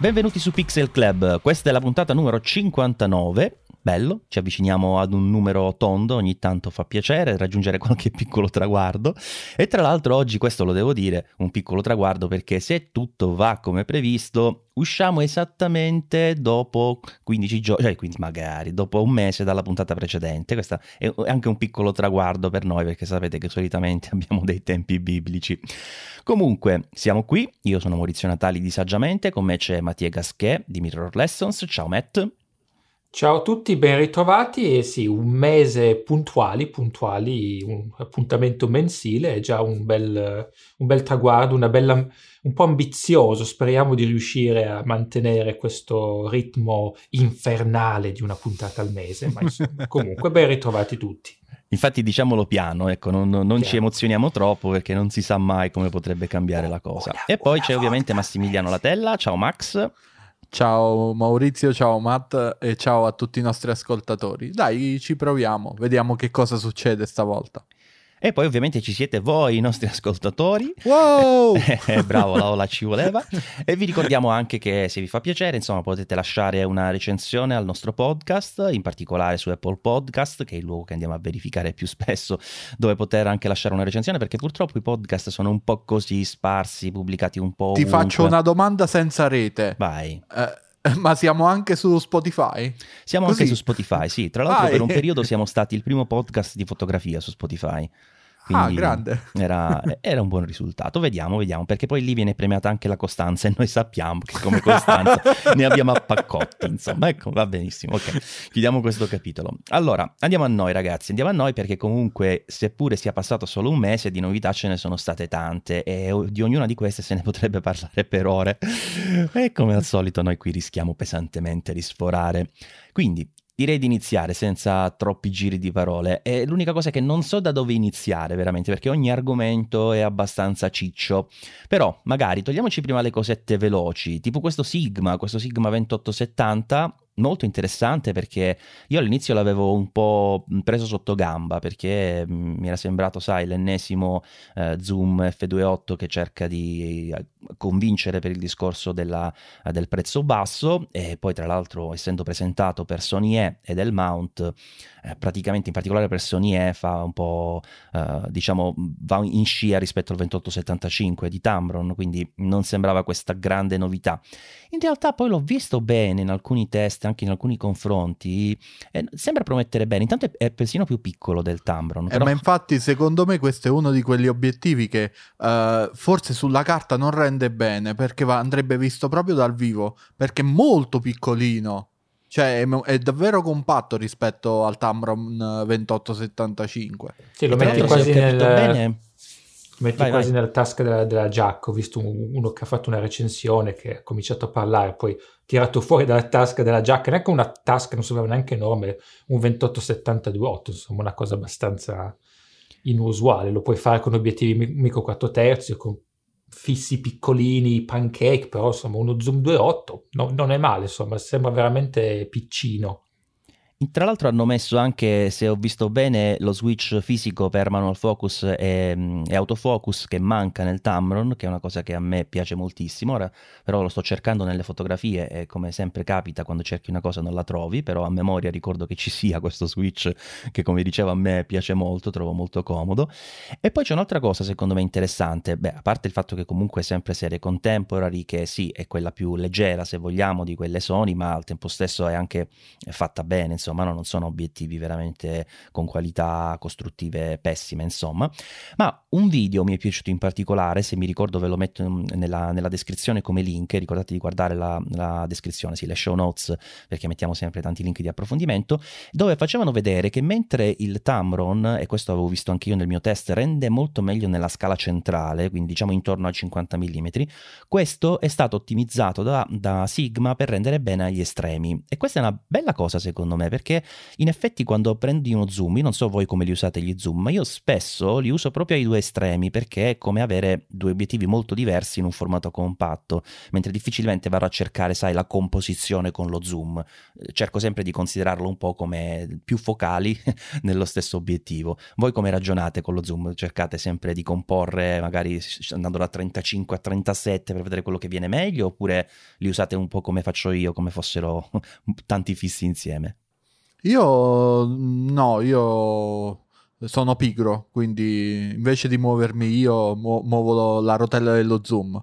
Benvenuti su Pixel Club, questa è la puntata numero 59 bello, ci avviciniamo ad un numero tondo, ogni tanto fa piacere raggiungere qualche piccolo traguardo e tra l'altro oggi questo lo devo dire, un piccolo traguardo perché se tutto va come previsto usciamo esattamente dopo 15 giorni, cioè quindi magari dopo un mese dalla puntata precedente, questo è anche un piccolo traguardo per noi perché sapete che solitamente abbiamo dei tempi biblici. Comunque siamo qui, io sono Maurizio Natali di Saggiamente, con me c'è Mattia Gasquet di Mirror Lessons, ciao Matt. Ciao a tutti, ben ritrovati e sì, un mese puntuali, puntuali, un appuntamento mensile è già un bel, un bel traguardo, una bella, un po' ambizioso, speriamo di riuscire a mantenere questo ritmo infernale di una puntata al mese, ma insomma, comunque ben ritrovati tutti. Infatti diciamolo piano, ecco, non, non ci emozioniamo troppo perché non si sa mai come potrebbe cambiare la cosa. e poi c'è ovviamente Massimiliano Latella, ciao Max. Ciao Maurizio, ciao Matt e ciao a tutti i nostri ascoltatori. Dai, ci proviamo, vediamo che cosa succede stavolta. E poi ovviamente ci siete voi, i nostri ascoltatori. Wow! Eh, bravo, la ola ci voleva. E vi ricordiamo anche che se vi fa piacere, insomma, potete lasciare una recensione al nostro podcast, in particolare su Apple Podcast, che è il luogo che andiamo a verificare più spesso, dove poter anche lasciare una recensione, perché purtroppo i podcast sono un po' così sparsi, pubblicati un po'. Ti ovunque. faccio una domanda senza rete. Vai. Eh, ma siamo anche su Spotify? Siamo Così. anche su Spotify, sì. Tra l'altro Vai. per un periodo siamo stati il primo podcast di fotografia su Spotify. Ah, Quindi grande. Era, era un buon risultato. Vediamo, vediamo, perché poi lì viene premiata anche la costanza e noi sappiamo che come costanza ne abbiamo a paccotti. Insomma, ecco, va benissimo. Ok, chiudiamo questo capitolo. Allora, andiamo a noi ragazzi, andiamo a noi perché comunque, seppure sia passato solo un mese, di novità ce ne sono state tante e di ognuna di queste se ne potrebbe parlare per ore. E come al solito noi qui rischiamo pesantemente di sforare. Quindi, Direi di iniziare senza troppi giri di parole. È l'unica cosa che non so da dove iniziare veramente, perché ogni argomento è abbastanza ciccio. Però magari togliamoci prima le cosette veloci, tipo questo Sigma, questo Sigma 2870 molto interessante perché io all'inizio l'avevo un po' preso sotto gamba perché mi era sembrato, sai, l'ennesimo eh, zoom F28 che cerca di convincere per il discorso della, eh, del prezzo basso e poi tra l'altro essendo presentato per Sony E e del mount eh, praticamente in particolare per Sony E fa un po' eh, diciamo va in scia rispetto al 2875 di Tamron quindi non sembrava questa grande novità. In realtà poi l'ho visto bene in alcuni test anche in alcuni confronti e sembra promettere bene. Intanto è, è persino più piccolo del Tamron Eh, però... ma infatti, secondo me, questo è uno di quegli obiettivi che eh, forse sulla carta non rende bene perché va- andrebbe visto proprio dal vivo perché è molto piccolino. Cioè, è, è davvero compatto rispetto al Tamron eh, 2875. Sì, lo metti quasi nel... bene Lo metti Vai, quasi vai. nella tasca della, della giacca. Ho visto un- uno che ha fatto una recensione che ha cominciato a parlare, poi tirato fuori dalla tasca della giacca, neanche una tasca, non sembrava neanche enorme, un 28-72-8, insomma una cosa abbastanza inusuale. Lo puoi fare con obiettivi mi- micro 4 terzi o con fissi piccolini, pancake, però insomma uno zoom 2.8 no- non è male, insomma sembra veramente piccino. Tra l'altro hanno messo anche, se ho visto bene, lo switch fisico per manual focus e, mm, e autofocus che manca nel Tamron, che è una cosa che a me piace moltissimo. Ora però lo sto cercando nelle fotografie e come sempre capita quando cerchi una cosa non la trovi, però a memoria ricordo che ci sia questo switch che come dicevo a me piace molto, trovo molto comodo. E poi c'è un'altra cosa secondo me interessante, beh, a parte il fatto che comunque è sempre serie contemporary, che sì, è quella più leggera se vogliamo di quelle Sony, ma al tempo stesso è anche fatta bene, insomma, no? non sono obiettivi veramente con qualità costruttive pessime, insomma. Ma un video mi è piaciuto in particolare, se mi ricordo ve lo metto nella, nella descrizione come link, ricordate di guardare la, la descrizione, sì, le show notes, perché mettiamo sempre tanti link di approfondimento, dove facevano vedere che mentre il Tamron, e questo avevo visto anche io nel mio test, rende molto meglio nella scala centrale, quindi diciamo intorno a 50 mm, questo è stato ottimizzato da, da Sigma per rendere bene agli estremi. E questa è una bella cosa secondo me, perché perché in effetti quando prendi uno zoom, io non so voi come li usate gli zoom, ma io spesso li uso proprio ai due estremi perché è come avere due obiettivi molto diversi in un formato compatto, mentre difficilmente vado a cercare, sai, la composizione con lo zoom. Cerco sempre di considerarlo un po' come più focali nello stesso obiettivo. Voi come ragionate con lo zoom? Cercate sempre di comporre magari andando da 35 a 37 per vedere quello che viene meglio oppure li usate un po' come faccio io, come fossero tanti fissi insieme? Io no, io sono pigro, quindi invece di muovermi io mu- muovo la rotella dello zoom.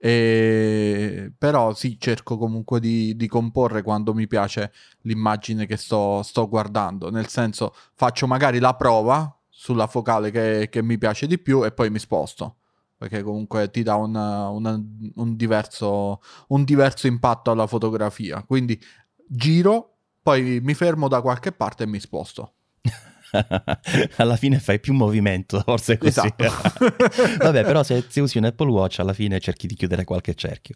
E... Però sì, cerco comunque di, di, comporre quando mi piace l'immagine che sto, sto, guardando, nel senso faccio magari la prova sulla focale che, che, mi piace di più e poi mi sposto, perché comunque ti dà una, una, un, diverso, un diverso impatto alla fotografia. Quindi giro, poi mi fermo da qualche parte e mi sposto. alla fine fai più movimento, forse così. Esatto. Vabbè, però se, se, usi un Apple Watch alla fine cerchi di chiudere qualche cerchio.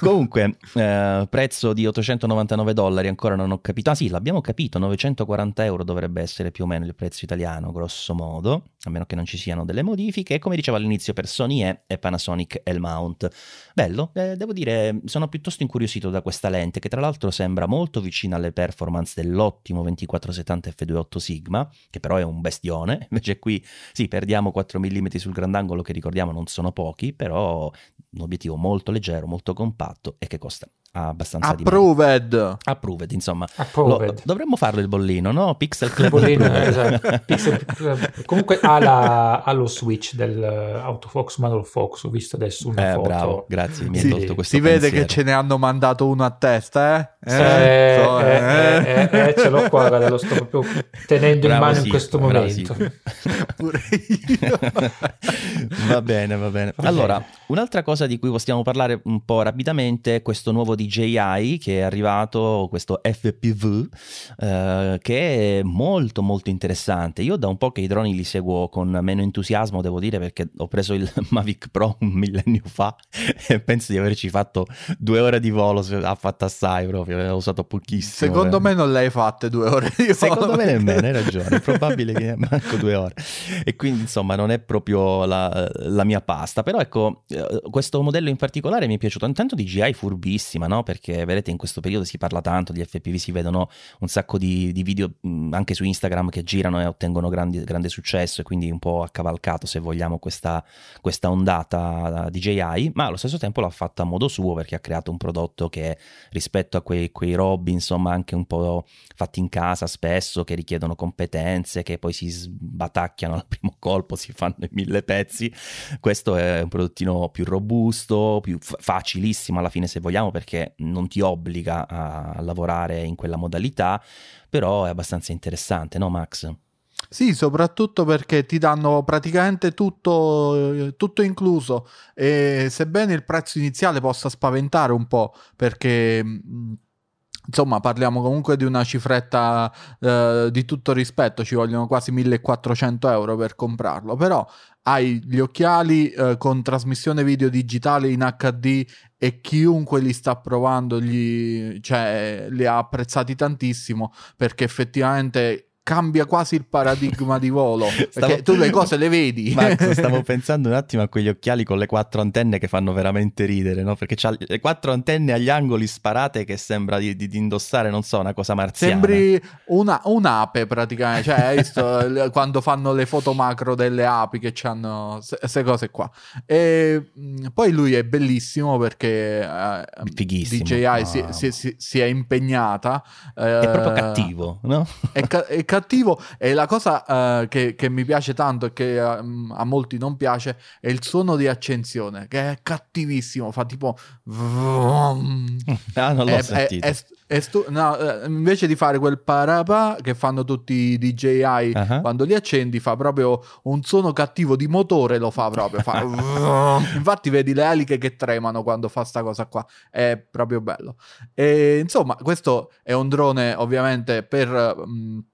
Comunque, eh, prezzo di 899 dollari, ancora non ho capito. Ah sì, l'abbiamo capito, 940 euro dovrebbe essere più o meno il prezzo italiano, grosso modo, a meno che non ci siano delle modifiche. Come dicevo all'inizio per Sony E e Panasonic L-Mount. Bello, eh, devo dire, sono piuttosto incuriosito da questa lente, che tra l'altro sembra molto vicina alle performance dell'ottimo 2470 f2.8 Sigma, che però è un bestione, invece qui sì, perdiamo 4 mm sul grandangolo che ricordiamo non sono pochi, però un obiettivo molto leggero, molto compatto e che costa abbastanza Approved. di. Approved, insomma. Approved. Lo, dovremmo farlo il bollino, no? Pixel Club. bollino, esatto. Pixel Club. Comunque ha, la, ha, lo switch dell'autofocus manual focus, ho visto adesso una eh, foto. Bravo, grazie, mi sì. hai tolto questo Si pensiero. vede che ce ne hanno mandato uno a testa, eh? Eh, so, eh, eh, eh, eh, ce l'ho qua, guarda, lo sto proprio tenendo bravo in mano sì, in questo momento. Pure io. va bene, va bene. Allora, un'altra cosa di cui possiamo parlare un po' rapidamente è questo nuovo DJI che è arrivato, questo FPV, eh, che è molto molto interessante. Io da un po' che i droni li seguo con meno entusiasmo, devo dire, perché ho preso il Mavic Pro un millennio fa e penso di averci fatto due ore di volo, ha fatto assai proprio, l'ho usato pochissimo. Secondo per... me non le hai fatte due ore di volo. Secondo me nemmeno, hai ragione, è probabile che manco due ore. E quindi insomma non è proprio la, la mia pasta, però ecco, eh, questo modello in particolare mi è piaciuto. Intanto DJI furbissima, no? Perché vedete in questo periodo si parla tanto di FPV, si vedono un sacco di, di video mh, anche su Instagram che girano e ottengono grandi, grande successo e quindi un po' accavalcato se vogliamo questa, questa ondata DJI, ma allo stesso tempo l'ha fatta a modo suo perché ha creato un prodotto che rispetto a quei, quei robbi insomma anche un po' fatti in casa spesso che richiedono competenze che poi si sbatacchiano al primo colpo, si fanno in mille pezzi, questo è un prodottino più robusto, più facilissimo alla fine se vogliamo perché non ti obbliga a lavorare in quella modalità, però è abbastanza interessante, no Max? Sì, soprattutto perché ti danno praticamente tutto, tutto, incluso e sebbene il prezzo iniziale possa spaventare un po' perché insomma parliamo comunque di una cifretta eh, di tutto rispetto, ci vogliono quasi 1400 euro per comprarlo, però hai gli occhiali eh, con trasmissione video digitale in HD e chiunque li sta provando gli, cioè, li ha apprezzati tantissimo perché effettivamente cambia quasi il paradigma di volo perché stavo... tu le cose le vedi Max, stavo pensando un attimo a quegli occhiali con le quattro antenne che fanno veramente ridere no? perché c'ha le quattro antenne agli angoli sparate che sembra di, di, di indossare non so una cosa marziana sembri una, un'ape praticamente cioè hai visto quando fanno le foto macro delle api che hanno queste cose qua e poi lui è bellissimo perché eh, Fighissimo. DJI no. si, si, si, si, è impegnata eh, è proprio cattivo no? è, ca- è cattivo e la cosa uh, che, che, mi piace tanto e che uh, a molti non piace è il suono di accensione che è cattivissimo fa tipo ah non l'ho è, sentito. è, è stu- no, eh, invece di fare quel parapà che fanno tutti i DJI uh-huh. quando li accendi fa proprio un suono cattivo di motore lo fa proprio fa infatti vedi le eliche che tremano quando fa sta cosa qua è proprio bello. E insomma questo è un drone ovviamente per mh,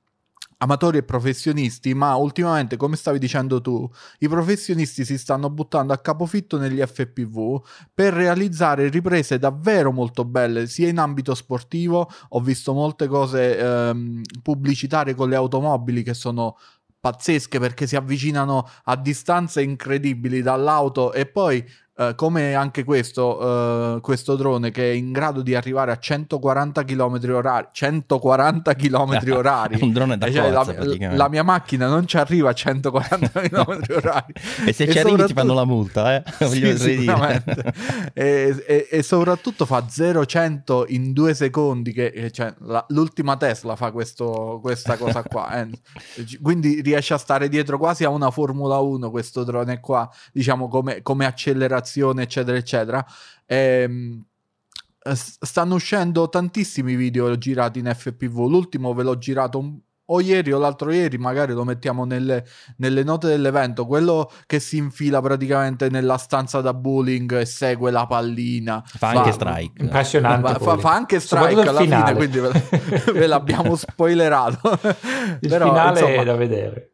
amatori e professionisti, ma ultimamente, come stavi dicendo tu, i professionisti si stanno buttando a capofitto negli FPV per realizzare riprese davvero molto belle, sia in ambito sportivo, ho visto molte cose ehm, pubblicitarie con le automobili che sono pazzesche perché si avvicinano a distanze incredibili dall'auto e poi Uh, come anche questo, uh, questo drone che è in grado di arrivare a 140 km orari 140 km orari. Un drone da cioè, forza, la, la, mia macchina non ci arriva a 140 km orari. E se e ci arrivi ti fanno la multa eh? sì, sicuramente. E, e, e, soprattutto fa 0-100 in due secondi che cioè, la, l'ultima Tesla fa questo, questa cosa qua eh? quindi riesce a stare dietro quasi a una Formula 1 questo drone qua diciamo come, come accelerazione generazione, eccetera, eccetera. Ehm, stanno uscendo tantissimi video girati in FPV. L'ultimo ve l'ho girato un, o ieri o l'altro ieri, magari lo mettiamo nelle, nelle, note dell'evento, quello che si infila praticamente nella stanza da bowling e segue la pallina. Fa, fa anche strike. Impressionante. Fa, fa, anche strike alla finale. fine, quindi ve, ve l'abbiamo spoilerato. Il Però, finale insomma, è da vedere.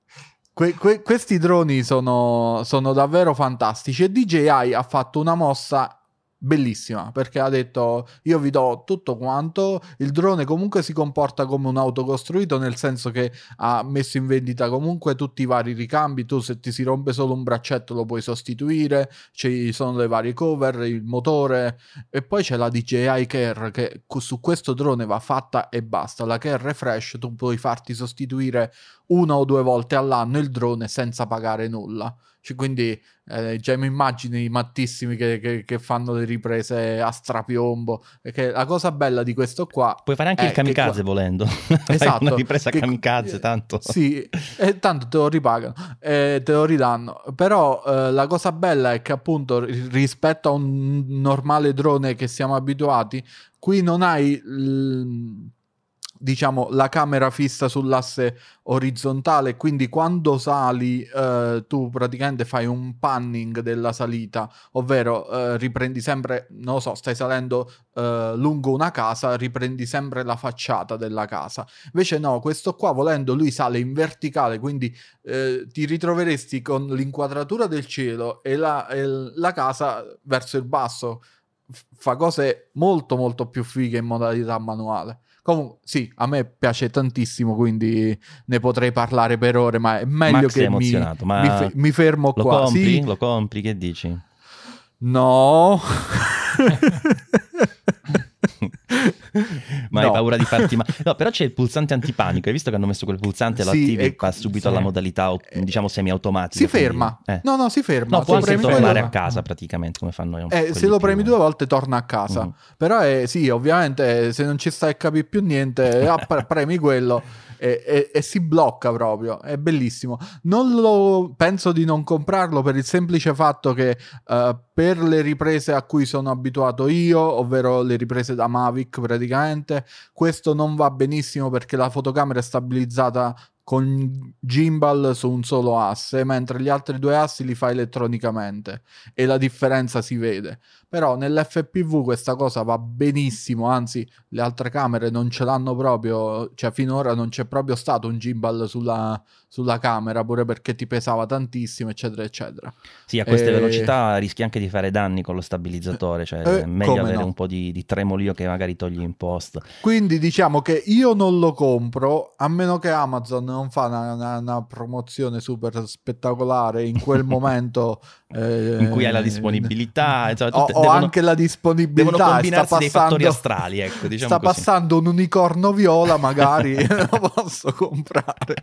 Que- que- questi droni sono, sono, davvero fantastici e DJI ha fatto una mossa bellissima perché ha detto io vi do tutto quanto. Il drone comunque si comporta come un auto costruito nel senso che ha messo in vendita comunque tutti i vari ricambi. Tu se ti si rompe solo un braccetto lo puoi sostituire ci sono le varie cover il motore e poi c'è la DJI Care che su questo drone va fatta e basta. La Care Fresh tu puoi farti sostituire una o due volte all'anno il drone senza pagare nulla. Cioè, quindi eh, già mi immagino i mattissimi che, che, che, fanno le riprese a strapiombo. Perché la cosa bella di questo qua. Puoi fare anche il kamikaze qua... volendo. Esatto. una ripresa che, kamikaze, tanto. Sì, e tanto te lo ripagano, eh, te lo ridanno. Però eh, la cosa bella è che, appunto, rispetto a un normale drone che siamo abituati, qui non hai. L diciamo la camera fissa sull'asse orizzontale quindi quando sali eh, tu praticamente fai un panning della salita ovvero eh, riprendi sempre non lo so stai salendo eh, lungo una casa riprendi sempre la facciata della casa. Invece no questo qua volendo lui sale in verticale quindi eh, ti ritroveresti con l'inquadratura del cielo e la, e la casa verso il basso. Fa cose molto molto più fighe in modalità manuale Comunque, sì, a me piace tantissimo, quindi ne potrei parlare per ore, ma è meglio Max che è mi, mi, fe- mi, fermo lo qua. Compri? Sì? Lo compri? Che dici? No. ma no. hai paura di farti male. No, però c'è il pulsante antipanico. Hai visto che hanno messo quel pulsante, lo sì, attivi e va subito sì. alla modalità, diciamo, semiautomatica. Si ferma. Eh. No, no, si ferma. No, può anche tornare a casa praticamente, come fanno io. Eh, se lo premi due volte torna a casa. Mm. Però è, sì, ovviamente, se non ci stai a capire più niente, ah, premi quello e, e, e, si blocca proprio, è bellissimo. Non lo penso di non comprarlo per il semplice fatto che uh, per le riprese a cui sono abituato io, ovvero le riprese da Mavic praticamente, questo non va benissimo perché la fotocamera è stabilizzata con gimbal su un solo asse, mentre gli altri due assi li fa elettronicamente e la differenza si vede. Però nell'FPV questa cosa va benissimo, anzi le altre camere non ce l'hanno proprio, cioè finora non c'è proprio stato un gimbal sulla, sulla camera, pure perché ti pesava tantissimo, eccetera, eccetera. Sì, a queste e... velocità rischi anche di fare danni con lo stabilizzatore, cioè eh, è meglio avere no. un po' di, di, tremolio che magari togli in post. Quindi diciamo che io non lo compro, a meno che Amazon non fa una, una, una promozione super spettacolare in quel momento in cui hai la disponibilità, insomma, ho, devono, anche la disponibilità. Devono combinarsi sta passando, dei fattori astrali, ecco, diciamo Sta così. passando un unicorno viola, magari lo posso comprare.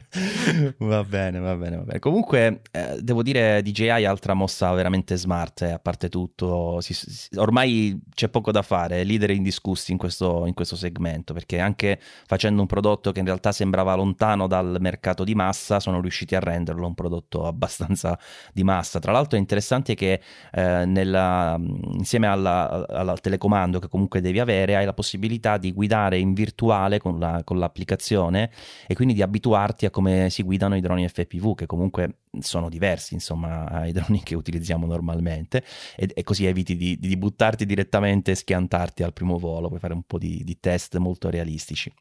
Va bene, va bene, va bene. Comunque, eh, devo dire, DJI altra mossa veramente smart, eh, a parte tutto. Si, si, ormai c'è poco da fare, leader indiscussi in questo, in questo segmento, perché anche facendo un prodotto che in realtà sembrava lontano dal mercato di massa, sono riusciti a renderlo un prodotto abbastanza di massa. Tra l'altro è interessante interessante che eh, nella, insieme al telecomando che comunque devi avere hai la possibilità di guidare in virtuale con, la, con l'applicazione e quindi di abituarti a come si guidano i droni FPV che comunque sono diversi insomma ai droni che utilizziamo normalmente e, e così eviti di, di, buttarti direttamente e schiantarti al primo volo, puoi fare un po' di, di test molto realistici.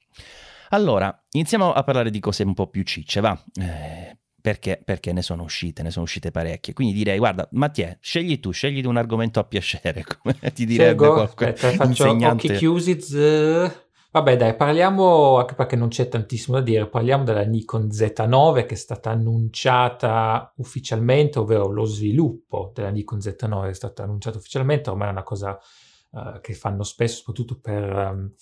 Allora, iniziamo a parlare di cose un po' più cicce, va. Eh, perché? Perché ne sono uscite, ne sono uscite parecchie. Quindi direi, guarda, Mattia, scegli tu, scegli un argomento a piacere, come ti direbbe Scelgo, qualche aspetta, faccio insegnante. occhi chiusi. zzz. Vabbè, dai, parliamo, anche perché non c'è tantissimo da dire, parliamo della Nikon Z9 che è stata annunciata ufficialmente, ovvero lo sviluppo della Nikon Z9 è stato annunciato ufficialmente, ormai è una cosa eh, che fanno spesso, soprattutto per ehm,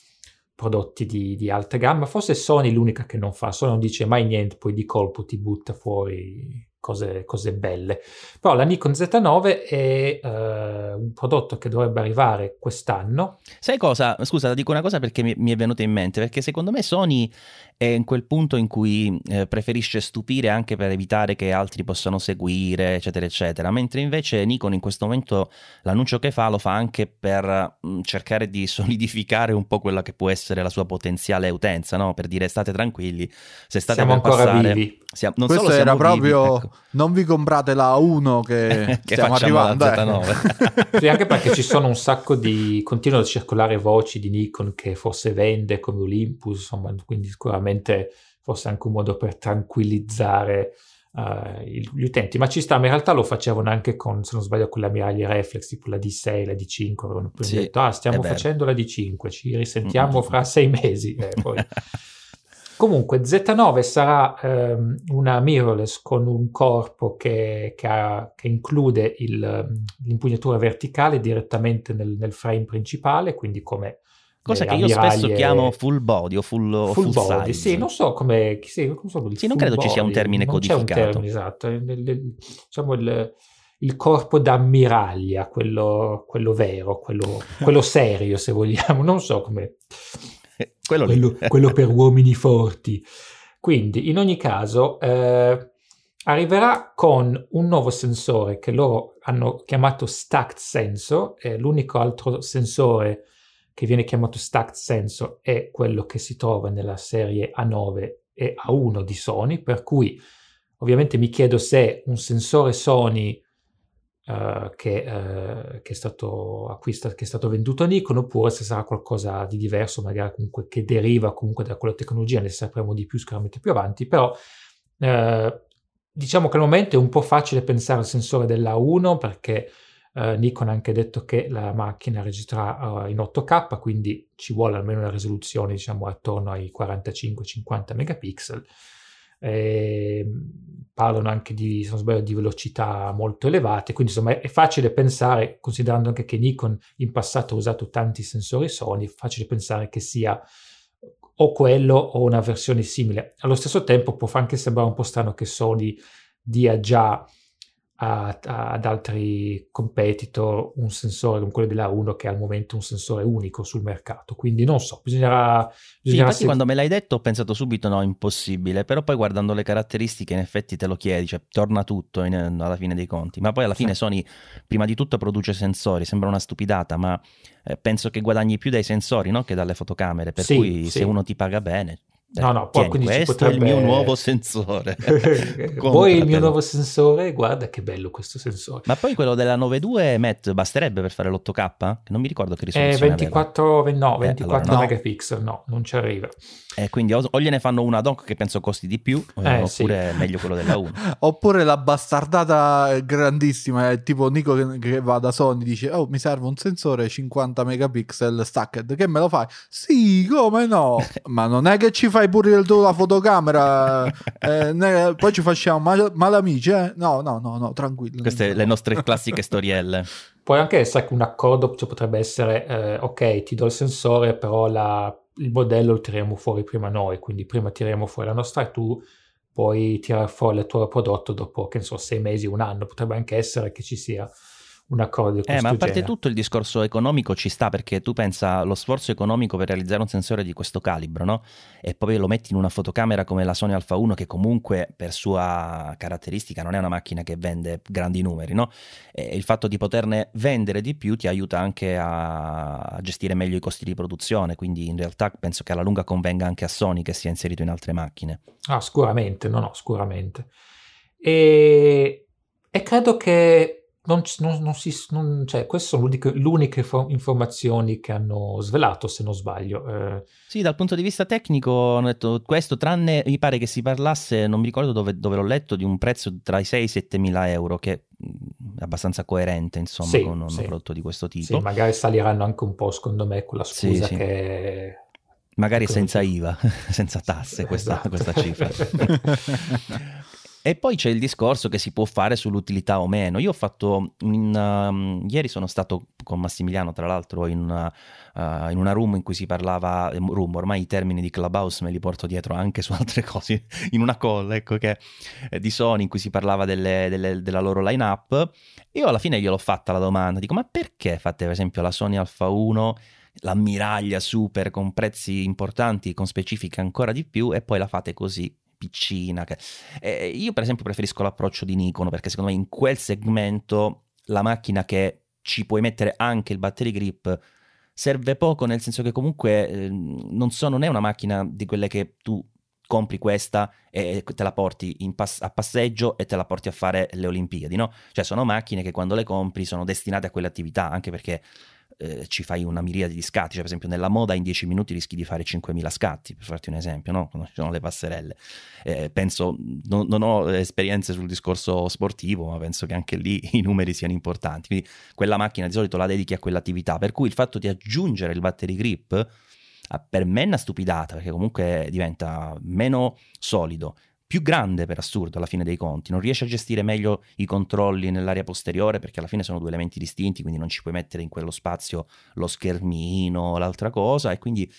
prodotti di, di alta gamma. Forse Sony è l'unica che non fa, Sony non dice mai niente, poi di colpo ti butta fuori cose, cose belle. Però la Nikon Z9 è eh, un prodotto che dovrebbe arrivare quest'anno. Sai cosa? Scusa, dico una cosa perché mi, mi è venuta in mente, perché secondo me Sony è in quel punto in cui eh, preferisce stupire anche per evitare che altri possano seguire, eccetera, eccetera, mentre invece Nikon in questo momento l'annuncio che fa lo fa anche per mh, cercare di solidificare un po' quella che può essere la sua potenziale utenza, no? Per dire state tranquilli, se state Siamo per ancora passare... vivi. Siamo- non Questo solo era vivi, proprio ecco. Non vi comprate la A1 che, Che stiamo arrivando. eh. Z9. Sì, anche perché ci sono un sacco di... continuano a circolare voci di Nikon che forse vende come Olympus, insomma, quindi sicuramente forse anche un modo per tranquillizzare eh, il- gli utenti, ma ci sta, ma in realtà lo facevano anche con, se non sbaglio, con la miragli reflex, tipo la D6, la D5, avevano Sì, detto, ah, stiamo facendo la D5, ci risentiamo fra sei mesi, e poi... Comunque Z9 sarà ehm, una mirrorless con un corpo che, che ha- che include il, l'impugnatura verticale direttamente nel, nel frame principale, quindi come Cosa che io spesso chiamo full body o full, full, full body. Sì, non so come... Sì, non, so, Sì, non credo ci sia un body, termine non c'è un codificato. termine esatto, il- il- diciamo il, il corpo d'ammiraglia, quello, quello vero, quello, quello serio se vogliamo, non so come Quello quello, quello per uomini forti. Quindi, in ogni caso, eh, arriverà con un nuovo sensore che loro hanno chiamato Stacked Sensor. e l'unico altro sensore che viene chiamato Stacked Sensor è quello che si trova nella serie A9 e A1 di Sony. Per cui, ovviamente, mi chiedo se un sensore Sony eh, che, eh, che è stato acquistato, che è stato venduto a Nikon, oppure se sarà qualcosa di diverso, magari comunque che deriva comunque da quella tecnologia, ne sapremo di più sicuramente più avanti, però eh, diciamo che al momento è un po' facile pensare al sensore della 1 perché Nikon ha anche detto che la macchina registrerà eh, in 8K, quindi ci vuole almeno una risoluzione diciamo attorno ai 45-50 megapixel. E, parlano anche di, se non sbaglio, di velocità molto elevate, quindi insomma è facile pensare, considerando anche che Nikon in passato ha usato tanti sensori Sony, è facile pensare che sia o quello o una versione simile. Allo stesso tempo può anche sembrare un po' strano che Sony dia già a- a- ad altri competitor un sensore come quello della 1 che è al momento un sensore unico sul mercato. Quindi non so, bisognerà... Sì, bisognerà infatti se- quando me l'hai detto ho pensato subito no, impossibile, però poi guardando le caratteristiche in effetti te lo chiedi, cioè torna tutto in- alla fine dei conti, ma poi alla fine Sì. Sony prima di tutto produce sensori, sembra una stupidata, ma eh, penso che guadagni più dai sensori no? che dalle fotocamere, per Sì, cui sì. se uno ti paga bene... eh, No, no, poi quindi ci questo è il potrebbe- mio nuovo sensore. Vuoi il mio nuovo sensore? Guarda che bello questo sensore. Ma poi quello della 9.2 Matt basterebbe per fare l'8K? Che non mi ricordo che È risoluzione aveva. 24, ve- no, 24 allora no. megapixel, no, non ci arriva. Eh, quindi o, o gliene fanno una doc che penso costi di più, eh, Eh, oppure sì. è meglio quello della 1. Oppure la bastardata grandissima, è tipo Nico che, che va da Sony dice "Oh, mi serve un sensore 50 megapixel stacked, che me lo fai?". Sì, come no? Ma non è che ci fai pure il tuo la fotocamera eh, ne- poi ci facciamo mal- malamici, eh? No, no, no, no, tranquillo. Queste le nostre classiche storielle. Puoi anche essere che un accordo cioè, potrebbe essere, eh, ok, ti do il sensore, però la- il modello lo tiriamo fuori prima noi, quindi prima tiriamo fuori la nostra e tu puoi tirare fuori il tuo prodotto dopo, che ne so, sei mesi, un anno. Potrebbe anche essere che ci sia un accordo Eh, ma a parte genere. tutto il discorso economico ci sta perché tu pensa allo sforzo economico per realizzare un sensore di questo calibro, no? E poi lo metti in una fotocamera come la Sony Alpha 1 che comunque per sua caratteristica non è una macchina che vende grandi numeri, no? E il fatto di poterne vendere di più ti aiuta anche a, a gestire meglio i costi di produzione, quindi in realtà penso che alla lunga convenga anche a Sony che sia inserito in altre macchine. Ah, sicuramente, no, no, sicuramente. E, e credo che non, non, non si, cioè, queste sono l'uniche, l'uniche for- informazioni che hanno svelato, se non sbaglio. Eh, sì, dal punto di vista tecnico hanno detto questo, tranne mi pare che si parlasse, non mi ricordo dove, dove l'ho letto, di un prezzo tra i 6 e i 7 mila euro, che è abbastanza coerente, insomma, sì, con un sì. prodotto di questo tipo. Sì, magari saliranno anche un po', secondo me, con la scusa Sì, che... Magari Come senza. IVA, senza tasse, questa, Esatto. questa cifra. E poi c'è il discorso che si può fare sull'utilità o meno. Io ho fatto, in, um, ieri sono stato con Massimiliano, tra l'altro, in una, uh, in una room in cui si parlava, eh, room, ormai i termini di Clubhouse me li porto dietro anche su altre cose, in una call, ecco, che, eh, di Sony in cui si parlava delle- delle- della loro line-up. Io alla fine gliel'ho fatta la domanda, dico, ma perché fate per esempio la Sony Alpha 1 l'ammiraglia super con prezzi importanti, con specifiche ancora di più, e poi la fate così piccina. che- Eh, io, per esempio, preferisco l'approccio di Nikon perché secondo me in quel segmento la macchina che ci puoi mettere anche il battery grip serve poco, nel senso che comunque eh, non, so, non è una macchina di quelle che tu compri questa e te la porti in pass- a passeggio e te la porti a fare le Olimpiadi, no? Cioè sono macchine che quando le compri sono destinate a quelle attività, anche perché eh, ci fai una miriade di scatti, cioè per esempio nella moda in 10 minuti rischi di fare 5.000 scatti, per farti un esempio, no? Quando ci sono le passerelle. Eh, penso, non, non ho esperienze sul discorso sportivo, ma penso che anche lì i numeri siano importanti. Quindi quella macchina di solito la dedichi a quell'attività, per cui il fatto di aggiungere il battery grip ah, per me è una stupidata, perché comunque diventa meno solido, più grande per assurdo alla fine dei conti, non riesce a gestire meglio i controlli nell'area posteriore perché alla fine sono due elementi distinti, quindi non ci puoi mettere in quello spazio lo schermino, l'altra cosa e quindi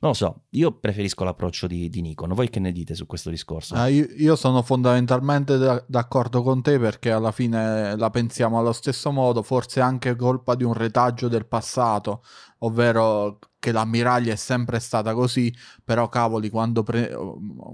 non lo so, io preferisco l'approccio di, di Nikon. Voi che ne dite su questo discorso? Ah, io, io sono fondamentalmente da- d'accordo con te perché alla fine la pensiamo allo stesso modo, forse anche colpa di un retaggio del passato, ovvero che l'ammiraglia è sempre stata così, però cavoli, quando, pre-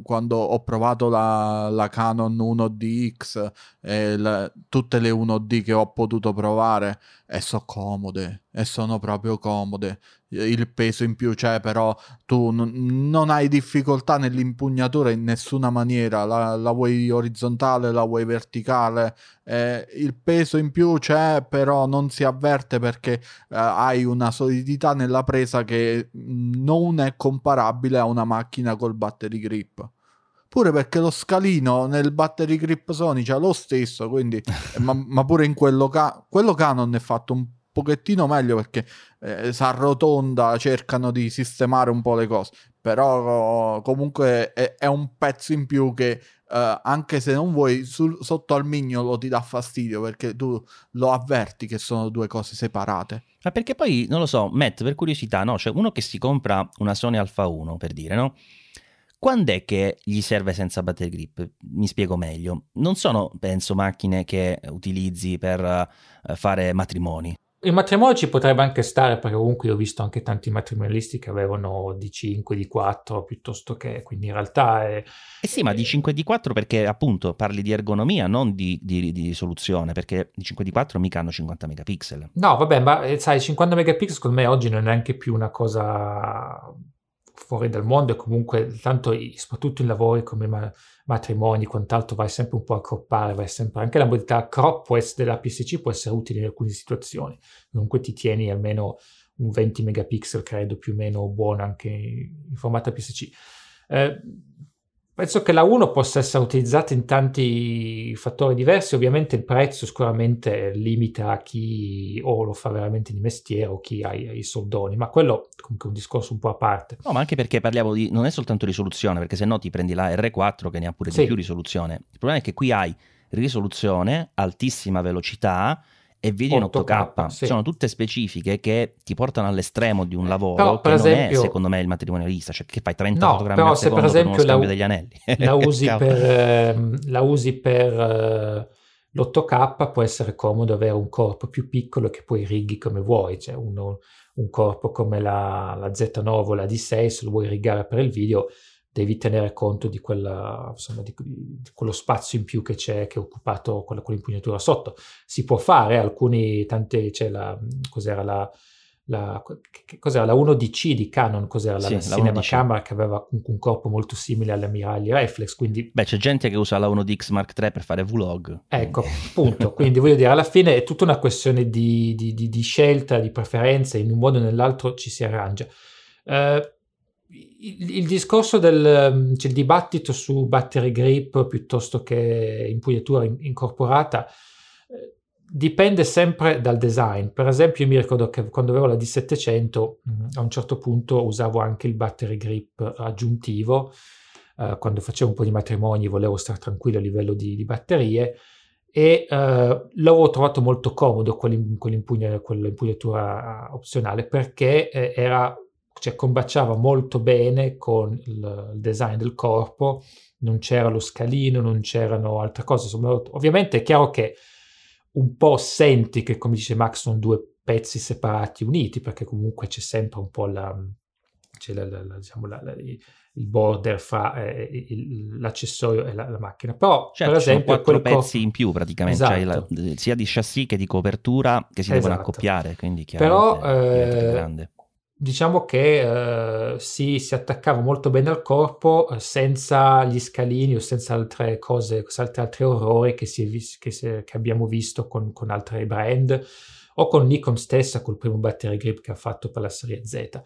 quando ho provato la, la Canon 1DX e la- tutte le 1D che ho potuto provare, e sono comode, e sono proprio comode. Il peso in più c'è, però tu non, non hai difficoltà nell'impugnatura in nessuna maniera, la, la vuoi orizzontale, la vuoi verticale, eh, il peso in più c'è, però non si avverte perché eh, hai una solidità nella presa che mh, non è comparabile a una macchina col battery grip. Pure perché lo scalino nel battery grip Sony c'è lo stesso, quindi, ma, ma pure in quello, ca- quello Canon è fatto un pochettino meglio perché eh, si arrotonda, cercano di sistemare un po' le cose, però comunque è, è un pezzo in più che eh, anche se non vuoi sul- sotto al mignolo ti dà fastidio perché tu lo avverti che sono due cose separate. Ma perché poi, non lo so, Matt, per curiosità, no? Cioè uno che si compra una Sony Alpha 1, per dire, no? Quando è che gli serve senza battery grip? Mi spiego meglio. Non sono, penso, macchine che utilizzi per eh, fare matrimoni. Il matrimonio ci potrebbe anche stare perché comunque io ho visto anche tanti matrimonialisti che avevano di 5, di 4 piuttosto che, quindi in realtà è... Eh sì, ma di 5 di 4 perché appunto parli di ergonomia, non di, di- di risoluzione, perché di 5 di 4 mica hanno 50 megapixel. No, vabbè, ma eh, sai, 50 megapixel secondo me oggi non è neanche più una cosa fuori dal mondo e comunque tanto soprattutto in lavori come ma- matrimoni, quant'altro vai sempre un po' a croppare, vai sempre anche la modalità crop della PSC può essere utile in alcune situazioni, comunque ti tieni almeno un 20 megapixel credo più o meno buono anche in formato PSC. Eh, penso che la 1 possa essere utilizzata in tanti fattori diversi, ovviamente il prezzo sicuramente limita a chi o lo fa veramente di mestiere o chi ha i, i soldoni, ma quello comunque è un discorso un po' a parte. No, ma anche perché parliamo di... non è soltanto risoluzione, perché se no ti prendi la R4 che ne ha pure Sì. di più risoluzione. Il problema è che qui hai risoluzione, altissima velocità e video in 8K, 8K. sì. Sono tutte specifiche che ti portano all'estremo di un lavoro Però, che per non esempio- è, secondo me, il matrimonialista, cioè che fai 30 No, fotogrammi però al se per esempio la degli anelli. La usi per, ehm, la usi per eh, l'8K può essere comodo avere un corpo più piccolo che poi righi come vuoi, cioè uno- un corpo come la, la Z9 o la D6, se lo vuoi rigare per il video, devi tenere conto di, quella, insomma, di, di quello spazio in più che c'è, che è occupato con quell'impugnatura sotto. Si può fare, alcuni, tante, c'è la, cos'era la, la, cos'era, la 1DC di Canon, cos'era la, Sì, la cinema 1DC. camera che aveva un, un corpo molto simile alle ammiragli reflex, quindi Beh, c'è gente che usa la 1DX Mark III per fare vlog. Ecco, appunto, quindi voglio dire, alla fine è tutta una questione di, di- di- di scelta, di preferenze, in un modo o nell'altro ci si arrangia. Eh, il, il discorso del c'è il dibattito su battery grip piuttosto che impugnatura in- incorporata eh, dipende sempre dal design. Per esempio, io mi ricordo che quando avevo la D700, mh, a un certo punto usavo anche il battery grip aggiuntivo. eh, quando facevo un po' di matrimoni volevo stare tranquillo a livello di, di batterie e eh, l'avevo trovato molto comodo quell'im- quell'impugna- quell'impugnatura opzionale perché eh, era, cioè, combaciava molto bene con il, design del corpo, non c'era lo scalino, non c'erano altre cose. Insomma, ovviamente è chiaro che un po' senti che, come dice Max, sono due pezzi separati uniti, perché comunque c'è sempre un po' la, c'è la- la- diciamo, il border fra eh, il- l'accessorio e la, la macchina. Però, Certo, per ci sono esempio, quattro pezzi corpo- in più praticamente, cioè Esatto. la- sia di chassis che di copertura che si devono Esatto. accoppiare, quindi Però, eh, grande. Diciamo che eh, si, si attaccava molto bene al corpo eh, senza gli scalini o senza altre cose, senza altri orrori che, vis- che, si che abbiamo visto con, con altri brand o con Nikon stessa col primo battery grip che ha fatto per la serie Z.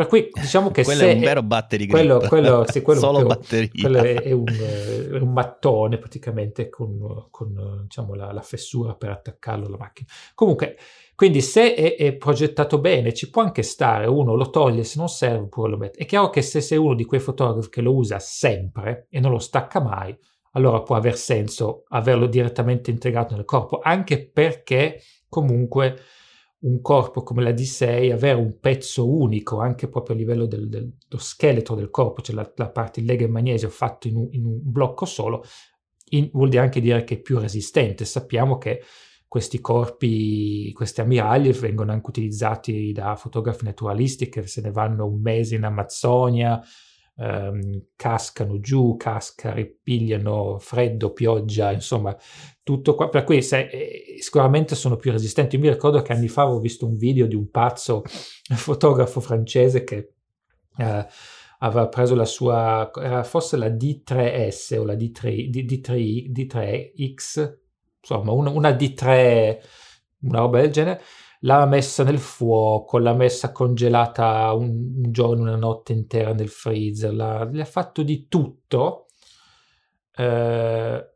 Per cui diciamo che quello è un vero battery grip. quello- quello- sì, quello Solo batteria. quello è, è un, è un mattone praticamente con, con, diciamo, la, la fessura per attaccarlo alla macchina. Comunque, quindi se è, è progettato bene ci può anche stare, uno lo toglie se non serve oppure lo mette. È chiaro che se sei uno di quei fotografi che lo usa sempre e non lo stacca mai, allora può aver senso averlo direttamente integrato nel corpo, anche perché comunque un corpo come la D6, avere un pezzo unico anche proprio a livello del, del- dello scheletro del corpo, cioè la, la parte il lega in magnesio fatto in un, in un blocco solo, in- vuol dire anche dire che è più resistente. Sappiamo che questi corpi, questi ammiragli vengono anche utilizzati da fotografi naturalisti che se ne vanno un mese in Amazzonia, ehm, cascano giù, casca, ripigliano freddo, pioggia, insomma, tutto qua. Per cui se- eh, sicuramente sono più resistenti. Io mi ricordo che anni fa avevo visto un video di un pazzo fotografo francese che eh, aveva preso la sua, era forse la D3S o la D3, D, D3, D3X, insomma una, una D3, una roba del genere, l'ha messa nel fuoco, l'ha messa congelata un, giorno, una notte intera nel freezer, l'ha, gli ha fatto di tutto eh,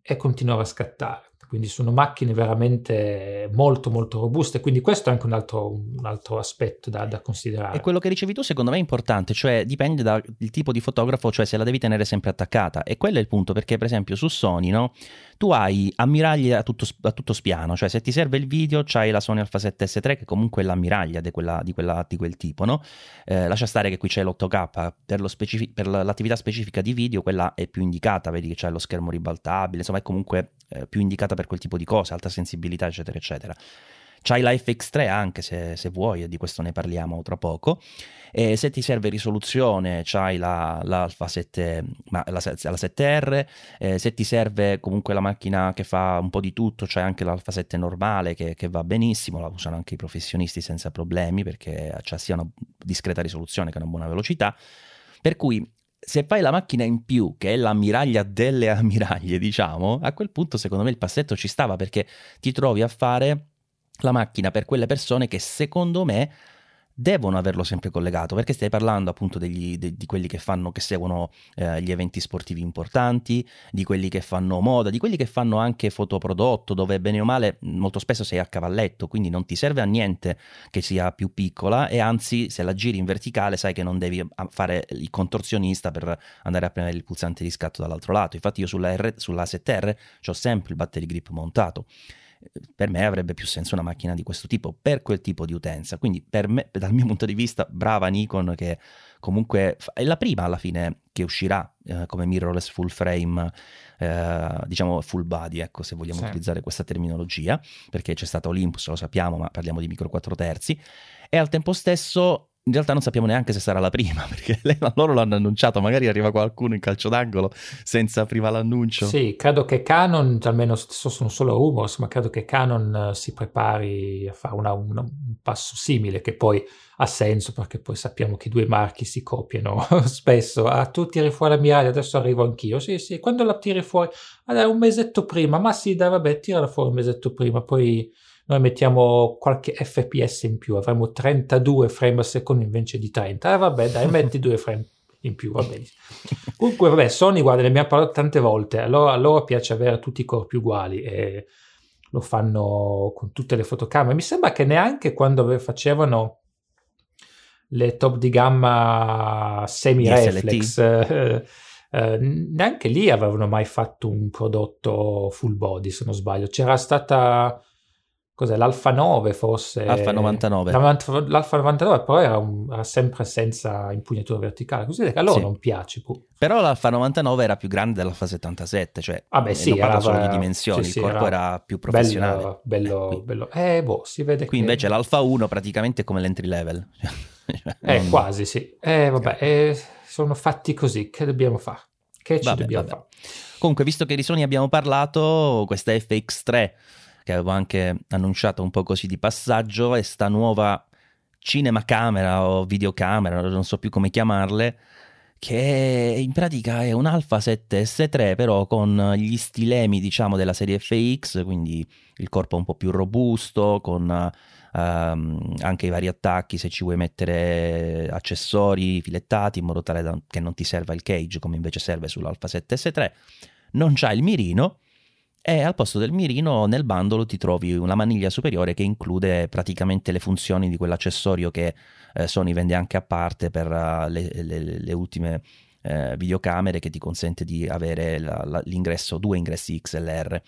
e continuava a scattare. Quindi sono macchine veramente molto molto robuste, quindi questo è anche un altro, un altro aspetto da, da considerare. E quello che ricevi tu secondo me è importante, cioè dipende dal tipo di fotografo, cioè se la devi tenere sempre attaccata. E quello è il punto, perché per esempio su Sony, no? Tu hai ammiragli a tutto, a tutto spiano, cioè se ti serve il video c'hai la Sony Alpha 7S3 che comunque è l'ammiraglia di, quella, di, quella, di quel tipo, no? Eh, lascia stare che qui c'è l'8K, per, lo specifi- per l'attività specifica di video quella è più indicata, vedi che c'è lo schermo ribaltabile, insomma è comunque eh, più indicata per quel tipo di cose, alta sensibilità eccetera eccetera. C'hai la FX3 anche se, se vuoi, e di questo ne parliamo tra poco. E se ti serve risoluzione, c'hai la, l'Alpha 7, ma la, la 7R. Eh, se ti serve comunque la macchina che fa un po' di tutto, c'hai anche l'Alpha 7 normale che, che va benissimo. La usano anche i professionisti senza problemi perché c'ha sia una discreta risoluzione che una buona velocità. Per cui se fai la macchina in più, che è l'ammiraglia delle ammiraglie, diciamo, a quel punto secondo me il passetto ci stava perché ti trovi a fare la macchina per quelle persone che secondo me devono averlo sempre collegato perché stai parlando appunto degli, de, di quelli che fanno che seguono eh, gli eventi sportivi importanti di quelli che fanno moda di quelli che fanno anche fotoprodotto dove bene o male molto spesso sei a cavalletto quindi non ti serve a niente che sia più piccola e anzi se la giri in verticale sai che non devi fare il contorsionista per andare a premere il pulsante di scatto dall'altro lato. Infatti io sulla, R, sulla 7R ho sempre il battery grip montato per me avrebbe più senso una macchina di questo tipo per quel tipo di utenza. Quindi, per me, dal mio punto di vista, brava Nikon che comunque è la prima alla fine che uscirà eh, come mirrorless full frame, eh, diciamo full body, ecco se vogliamo Sì. utilizzare questa terminologia, perché c'è stata Olympus, lo sappiamo, ma parliamo di micro 4 terzi. E al tempo stesso in realtà non sappiamo neanche se sarà la prima, perché lei, loro l'hanno annunciato, magari arriva qualcuno in calcio d'angolo senza prima l'annuncio. Sì, credo che Canon, almeno sono solo rumors, ma credo che Canon si prepari a fare una, una, un passo simile, che poi ha senso, perché poi sappiamo che i due marchi si copiano spesso. Ah, tu tiri fuori la miraglia, adesso arrivo anch'io. Sì, sì, quando la tiri fuori? Ah, un mesetto prima, ma sì, dai, vabbè, tirala fuori un mesetto prima, poi noi mettiamo qualche fps in più, avremo 32 frame al secondo invece di 30. Eh vabbè, dai, metti due frame in più, va bene. Comunque, vabbè, Sony, guarda, ne abbiamo parlato tante volte, a loro, a loro piace avere tutti i corpi uguali e lo fanno con tutte le fotocamere. Mi sembra che neanche quando facevano le top di gamma semi-reflex... Eh, eh, neanche lì avevano mai fatto un prodotto full body se non sbaglio c'era stata cos'è l'Alfa 9 forse Alfa 99 l'Alfa 99 però era, un, era, sempre senza impugnatura verticale. Così che a loro sì. non piace però l'Alfa 99 era più grande dell'Alfa 77 cioè Vabbè, sì, non solo di dimensioni sì, il corpo era, era, più professionale. bello, bello, bello. eh boh si vede qui che... invece l'Alfa 1 praticamente è come l'entry level. Eh non... quasi sì. Eh vabbè eh, sono fatti così. Che dobbiamo fare che ci vabbè, dobbiamo vabbè. fare comunque visto che di Sony abbiamo parlato questa FX3 che avevo anche annunciato un po' così di passaggio, è sta nuova cinemacamera o videocamera, non so più come chiamarle, che in pratica è un Alpha 7S3 però con gli stilemi diciamo della serie FX, quindi il corpo un po' più robusto, con uh, anche i vari attacchi se ci vuoi mettere accessori filettati in modo tale da, che non ti serva il cage come invece serve sull'Alpha 7S3. Non c'ha il mirino, e al posto del mirino nel bandolo ti trovi una maniglia superiore che include praticamente le funzioni di quell'accessorio che eh, Sony vende anche a parte per uh, le, le, le, ultime eh, videocamere che ti consente di avere la, la, l'ingresso, due ingressi XLR.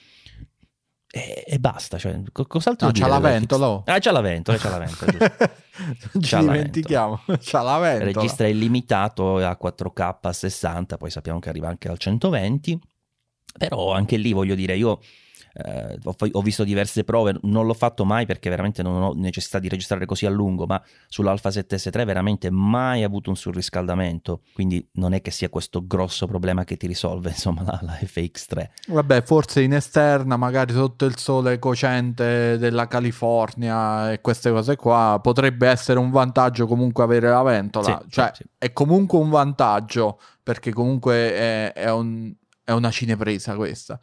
E, e basta, cioè, cos'altro no, c'ha la ventola. Oh. Ah, c'ha la ventola, c'ha la ventola. non ci dimentichiamo, c'ha la ventola. Registra illimitato a 4K a 60, poi sappiamo che arriva anche al 120 però anche lì voglio dire, io eh, ho, ho, visto diverse prove, non l'ho fatto mai perché veramente non ho necessità di registrare così a lungo, ma sull'Alpha 7S3 veramente mai avuto un surriscaldamento, quindi non è che sia questo grosso problema che ti risolve insomma la, la FX3. Vabbè, forse in esterna, magari sotto il sole cocente della California e queste cose qua, potrebbe essere un vantaggio comunque avere la ventola, sì, cioè sì. è comunque un vantaggio perché comunque è, è un è una cinepresa questa.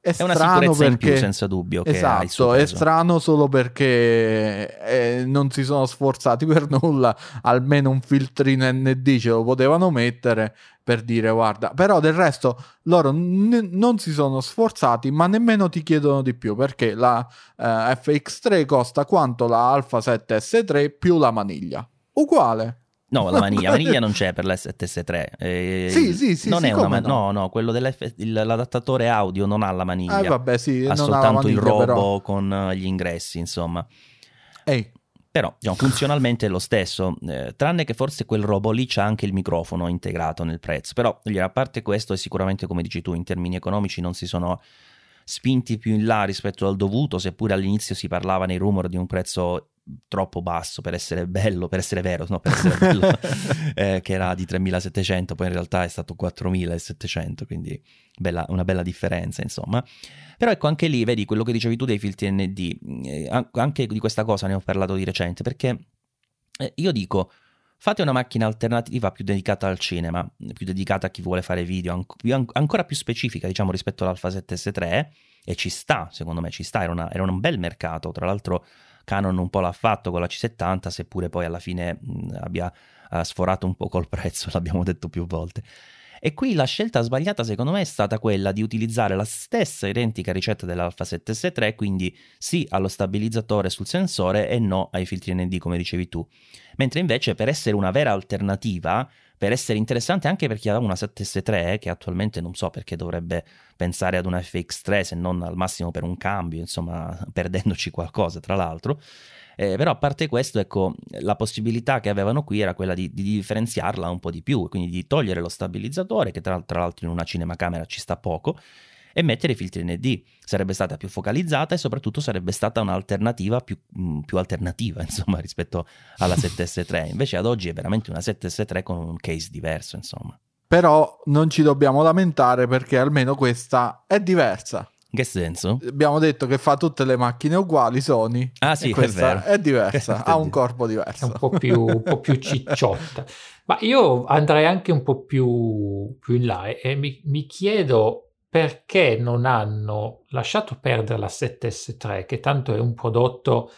È, è una sicurezza perché... in più, senza dubbio. Esatto, è strano solo perché eh, non si sono sforzati per nulla. Almeno un filtrino ND ce lo potevano mettere per dire guarda. Però del resto loro n- non si sono sforzati, ma nemmeno ti chiedono di più perché la eh, FX3 costa quanto la Alpha 7S3 più la maniglia. Uguale. No, la maniglia, la maniglia non c'è per l'SS3. Eh, sì, sì, sì. Non sì, è una man- no? no, no, quello dell'adattatore audio non ha la maniglia. Eh, vabbè, sì, ha soltanto maniglia, il robo però. con gli ingressi, insomma. Ehi. Però diciamo, funzionalmente è lo stesso, eh, tranne che forse quel robo lì c'ha anche il microfono integrato nel prezzo. Però a parte questo, e sicuramente come dici tu, in termini economici non si sono spinti più in là rispetto al dovuto, seppure all'inizio si parlava nei rumor di un prezzo troppo basso per essere bello, per essere vero, no, per essere bello, eh, che era di 3700, poi in realtà è stato 4700, quindi bella, una bella differenza, insomma. Però ecco, anche lì, vedi, quello che dicevi tu dei filtri ND, eh, anche di questa cosa ne ho parlato di recente, perché eh, io dico, fate una macchina alternativa più dedicata al cinema, più dedicata a chi vuole fare video, an- più, an- ancora più specifica, diciamo, rispetto all'Alpha 7S3, e ci sta, secondo me ci sta, era, una, era un bel mercato, tra l'altro Canon un po' l'ha fatto con la C70, seppure poi alla fine mh, abbia sforato un po' col prezzo, l'abbiamo detto più volte. E qui la scelta sbagliata secondo me è stata quella di utilizzare la stessa identica ricetta dell'Alpha 7S3, quindi sì allo stabilizzatore sul sensore e no ai filtri ND come dicevi tu. Mentre invece per essere una vera alternativa per essere interessante anche per chi aveva una 7S3 che attualmente non so perché dovrebbe pensare ad una FX3 se non al massimo per un cambio, insomma perdendoci qualcosa tra l'altro. Eh, però a parte questo, ecco, la possibilità che avevano qui era quella di, di differenziarla un po' di più, quindi di togliere lo stabilizzatore, che tra, tra l'altro in una cinemacamera ci sta poco, e mettere i filtri ND. Sarebbe stata più focalizzata e soprattutto sarebbe stata un'alternativa più, mh, più alternativa, insomma, rispetto alla 7S3. Invece ad oggi è veramente una 7S3 con un case diverso, insomma. Però non ci dobbiamo lamentare perché almeno questa è diversa. In che senso? Abbiamo detto che fa tutte le macchine uguali Sony. Ah sì, è questa vero. è diversa, ha un corpo diverso. È un po' più, un po' più cicciotta. Ma io andrei anche un po' più, più in là e mi, mi chiedo perché non hanno lasciato perdere la 7S3, che tanto è un prodotto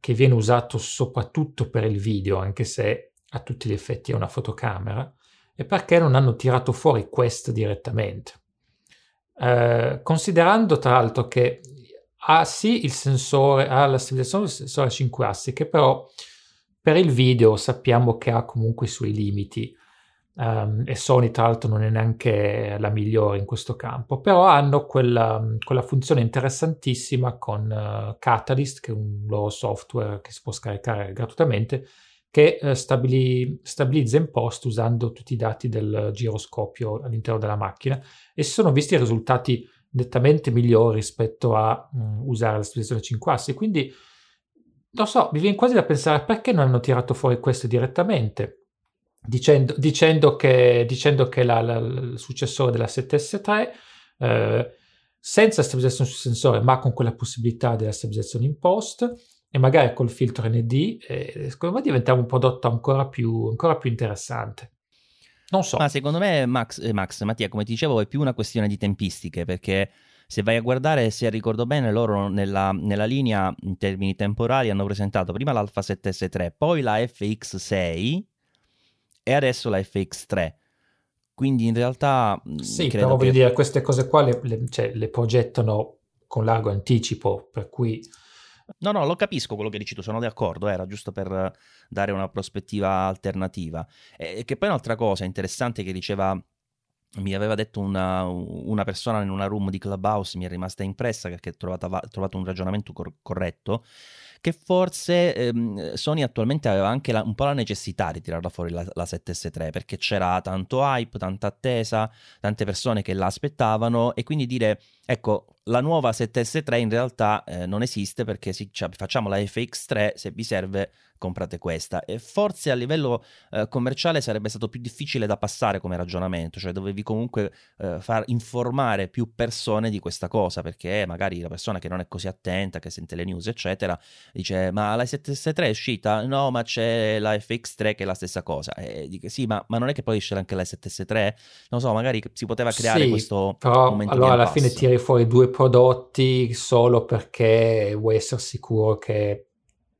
che viene usato soprattutto per il video, anche se a tutti gli effetti è una fotocamera, e perché non hanno tirato fuori questo direttamente. Eh, considerando tra l'altro che ha sì il sensore, ha la stabilizzazione del sensore a 5 assi, che però per il video sappiamo che ha comunque i suoi limiti. Um, e Sony tra l'altro non è neanche la migliore in questo campo, però hanno quella, quella funzione interessantissima con uh, Catalyst, che è un loro software che si può scaricare gratuitamente, che uh, stabili, stabilizza in post usando tutti i dati del giroscopio all'interno della macchina e si sono visti risultati nettamente migliori rispetto a um, usare la stabilizzazione 5 assi. Quindi, non so, mi viene quasi da pensare perché non hanno tirato fuori questo direttamente. Dicendo, dicendo, che, dicendo che la, la, il successore della 7S3 eh, senza stabilizzazione sul sensore ma con quella possibilità della stabilizzazione in post e magari col filtro ND eh, secondo me diventava un prodotto ancora più, ancora più interessante. Non so. Ma secondo me Max, eh, Max Mattia come ti dicevo è più una questione di tempistiche perché se vai a guardare, se ricordo bene, loro nella, nella, linea in termini temporali hanno presentato prima l'Alpha 7S3, poi la FX6 e adesso la FX3. Quindi in realtà... Sì, però voglio dire, queste cose qua le, le, cioè, le, progettano con largo anticipo, per cui... No, no, lo capisco quello che dici tu, sono d'accordo, era giusto per dare una prospettiva alternativa. E che poi un'altra cosa interessante che diceva mi aveva detto una, una, persona in una room di Clubhouse, mi è rimasta impressa perché ha trovato un ragionamento cor- corretto, che forse ehm, Sony attualmente aveva anche la, un po' la necessità di tirarla fuori la, la 7S3 perché c'era tanto hype, tanta attesa, tante persone che la aspettavano e quindi dire ecco la nuova 7S3 in realtà eh, non esiste perché si, cioè, facciamo la FX3 se vi serve comprate questa e forse a livello eh, commerciale sarebbe stato più difficile da passare come ragionamento, cioè dovevi comunque eh, far informare più persone di questa cosa perché magari la persona che non è così attenta, che sente le news eccetera, dice ma la 7S3 è uscita? No ma c'è la FX3 che è la stessa cosa e dico sì ma, ma non è che poi esce anche la 7S3? Non so magari si poteva creare sì, questo però momento allora alla passo. fine tiri fuori due prodotti solo perché vuoi essere sicuro che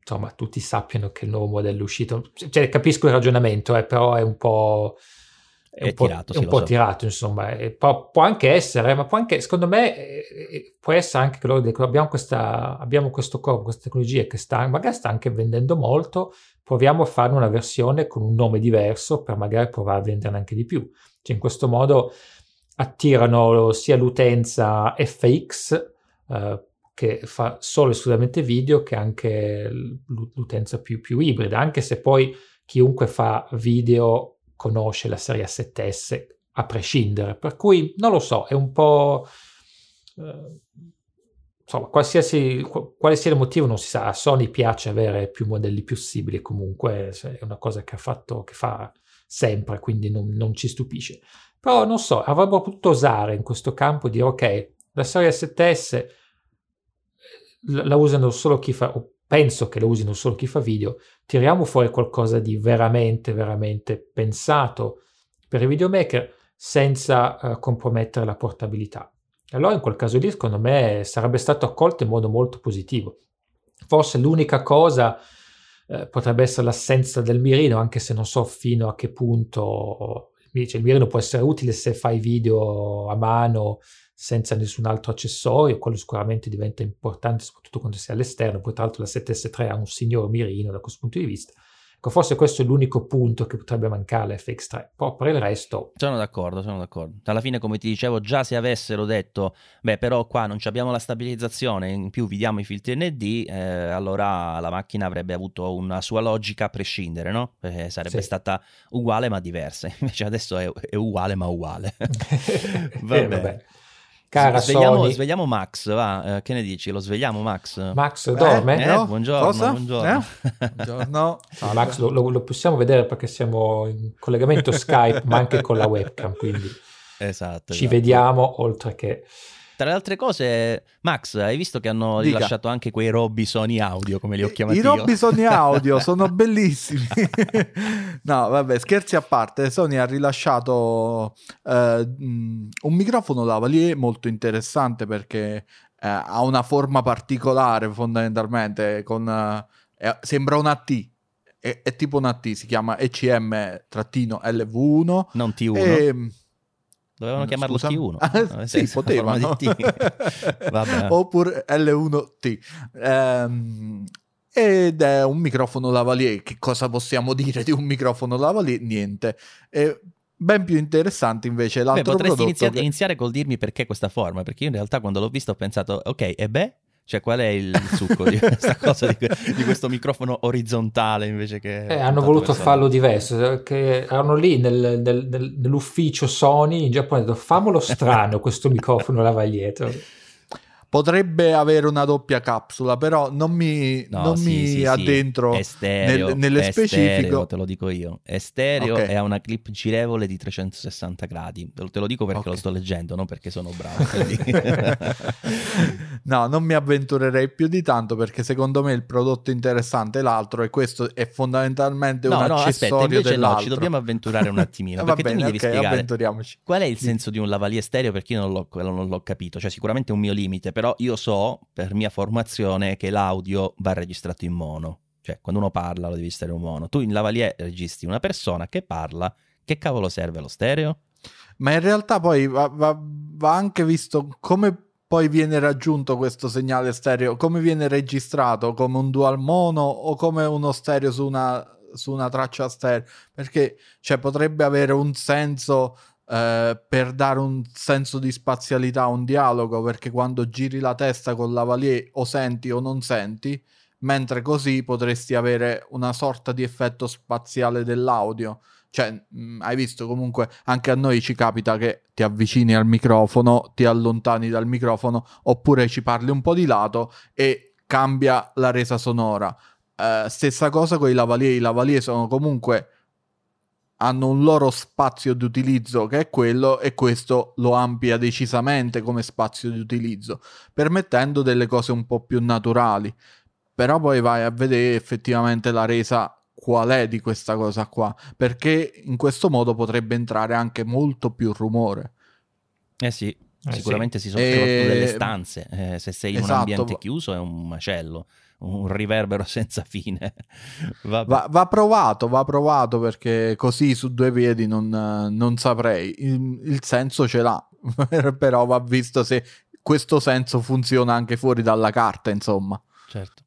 insomma tutti sappiano che il nuovo modello è uscito. Cioè, capisco il ragionamento, eh, però è un po'... È, un po', tirato, è un po' so. tirato, insomma, può, può, anche essere, ma può anche, secondo me, eh, può essere anche che loro dicono abbiamo, questa, abbiamo questo corpo, questa tecnologia che sta, magari sta anche vendendo molto, proviamo a farne una versione con un nome diverso per magari provare a venderne anche di più. Cioè, in questo modo attirano sia l'utenza FX, eh, che fa solo esclusivamente video che anche l'utenza più, più, ibrida, anche se poi chiunque fa video conosce la serie 7S a prescindere, per cui non lo so, è un po'... Eh, insomma, qualsiasi, quale sia il motivo non si sa, a Sony piace avere più modelli possibili comunque, è una cosa che ha fatto, che fa sempre, quindi non, non ci stupisce. Però non so, avrebbero potuto osare in questo campo dire ok, la serie 7S la usano solo chi fa, o penso che la usino solo chi fa video, tiriamo fuori qualcosa di veramente, veramente pensato per i videomaker senza uh, compromettere la portabilità. Allora in quel caso lì, secondo me, sarebbe stato accolto in modo molto positivo. Forse l'unica cosa eh, potrebbe essere l'assenza del mirino, anche se non so fino a che punto cioè, il mirino può essere utile se fai video a mano senza nessun altro accessorio, quello sicuramente diventa importante soprattutto quando sei all'esterno, poi tra l'altro la 7S3 ha un signor mirino da questo punto di vista. Ecco, forse questo è l'unico punto che potrebbe mancare all'FX3, poi per il resto... Sono d'accordo, sono d'accordo. Alla fine, come ti dicevo, già se avessero detto, beh, però qua non abbiamo la stabilizzazione, in più vi diamo i filtri ND, eh, allora la macchina avrebbe avuto una sua logica a prescindere, no? Perché sarebbe sì. stata uguale ma diversa. Invece adesso è, è uguale ma uguale. Va bene. Cara svegliamo, Sony. svegliamo Max, va, eh, che ne dici? Lo svegliamo Max? Max dorme? Eh, no? buongiorno, Cosa? buongiorno. Eh? Buongiorno. No, Max lo, lo- lo possiamo vedere perché siamo in collegamento Skype, ma anche con la webcam, quindi Esatto. ci esatto. vediamo oltre che... Tra le altre cose, Max, hai visto che hanno Dica. rilasciato anche quei Robison audio, come li ho chiamati I io? Robby Sony Audio sono bellissimi. no, vabbè, scherzi a parte. Sony ha rilasciato eh, un microfono lavalier molto interessante perché eh, ha una forma particolare fondamentalmente. Con, eh, sembra una T. È, è tipo una T, si chiama ECM-LV1. Non T1. E, Dovevano chiamarlo Scusa? T1. Ah, sì, senso, potevano. Vabbè. Oppure L1T. Ehm, ed è un microfono lavalier. Che cosa possiamo dire di un microfono lavalier? Niente. È ben più interessante invece Beh, l'altro potresti prodotto. inizia- che- iniziare col dirmi perché questa forma, perché io in realtà quando l'ho visto ho pensato, ok, e beh? Cioè, qual è il succo di questa cosa, di, di questo microfono orizzontale invece che... Eh, hanno voluto verso farlo diverso, perché erano lì nel- nel- nel- nell'ufficio Sony in Giappone, hanno detto famolo strano questo microfono lavaglietto. Potrebbe avere una doppia capsula, però non mi, No, non sì, mi sì, sì. addentro È stereo, nel- nello è specifico. stereo, te lo dico io. È stereo Ok. e ha una clip girevole di 360 gradi. Te lo, te lo dico perché Ok. lo sto leggendo, non perché sono bravo. no, non mi avventurerei più di tanto perché secondo me il prodotto interessante è l'altro e questo è fondamentalmente no, un no, aspetta, accessorio invece no, dell'altro. ci dobbiamo avventurare un attimino. Va tu bene, mi devi ok, spiegare avventuriamoci. qual è il senso di un lavalier stereo perché io non l'ho, non l'ho capito. Cioè, sicuramente è un mio limite, però io so, per mia formazione, che l'audio va registrato in mono. Cioè, quando uno parla lo devi stare in mono. Tu in lavalier registri una persona che parla. Che cavolo serve lo stereo? Ma in realtà poi va, va- va anche visto come poi viene raggiunto questo segnale stereo, come viene registrato, come un dual mono o come uno stereo su una, su una traccia stereo, perché cioè, potrebbe avere un senso eh, per dare un senso di spazialità a un dialogo, perché quando giri la testa con lavalier o senti o non senti, mentre così potresti avere una sorta di effetto spaziale dell'audio. Cioè, mh, hai visto comunque anche a noi ci capita che ti avvicini al microfono, ti allontani dal microfono, oppure ci parli un po' di lato e cambia la resa sonora. Eh, stessa cosa con i lavalier. I lavalier sono comunque hanno un loro spazio di utilizzo che è quello e questo lo amplia decisamente come spazio di utilizzo, permettendo delle cose un po' più naturali. Però poi vai a vedere effettivamente la resa qual è di questa cosa qua, perché in questo modo potrebbe entrare anche molto più rumore. Eh sì, Eh sicuramente si Eh, sono soprattutto delle stanze. Eh, se sei in esatto, un ambiente chiuso è un macello, un riverbero senza fine. Va, va provato, va provato perché così su due piedi non, non saprei. Il, il senso ce l'ha, però va visto se questo senso funziona anche fuori dalla carta, insomma. Certo.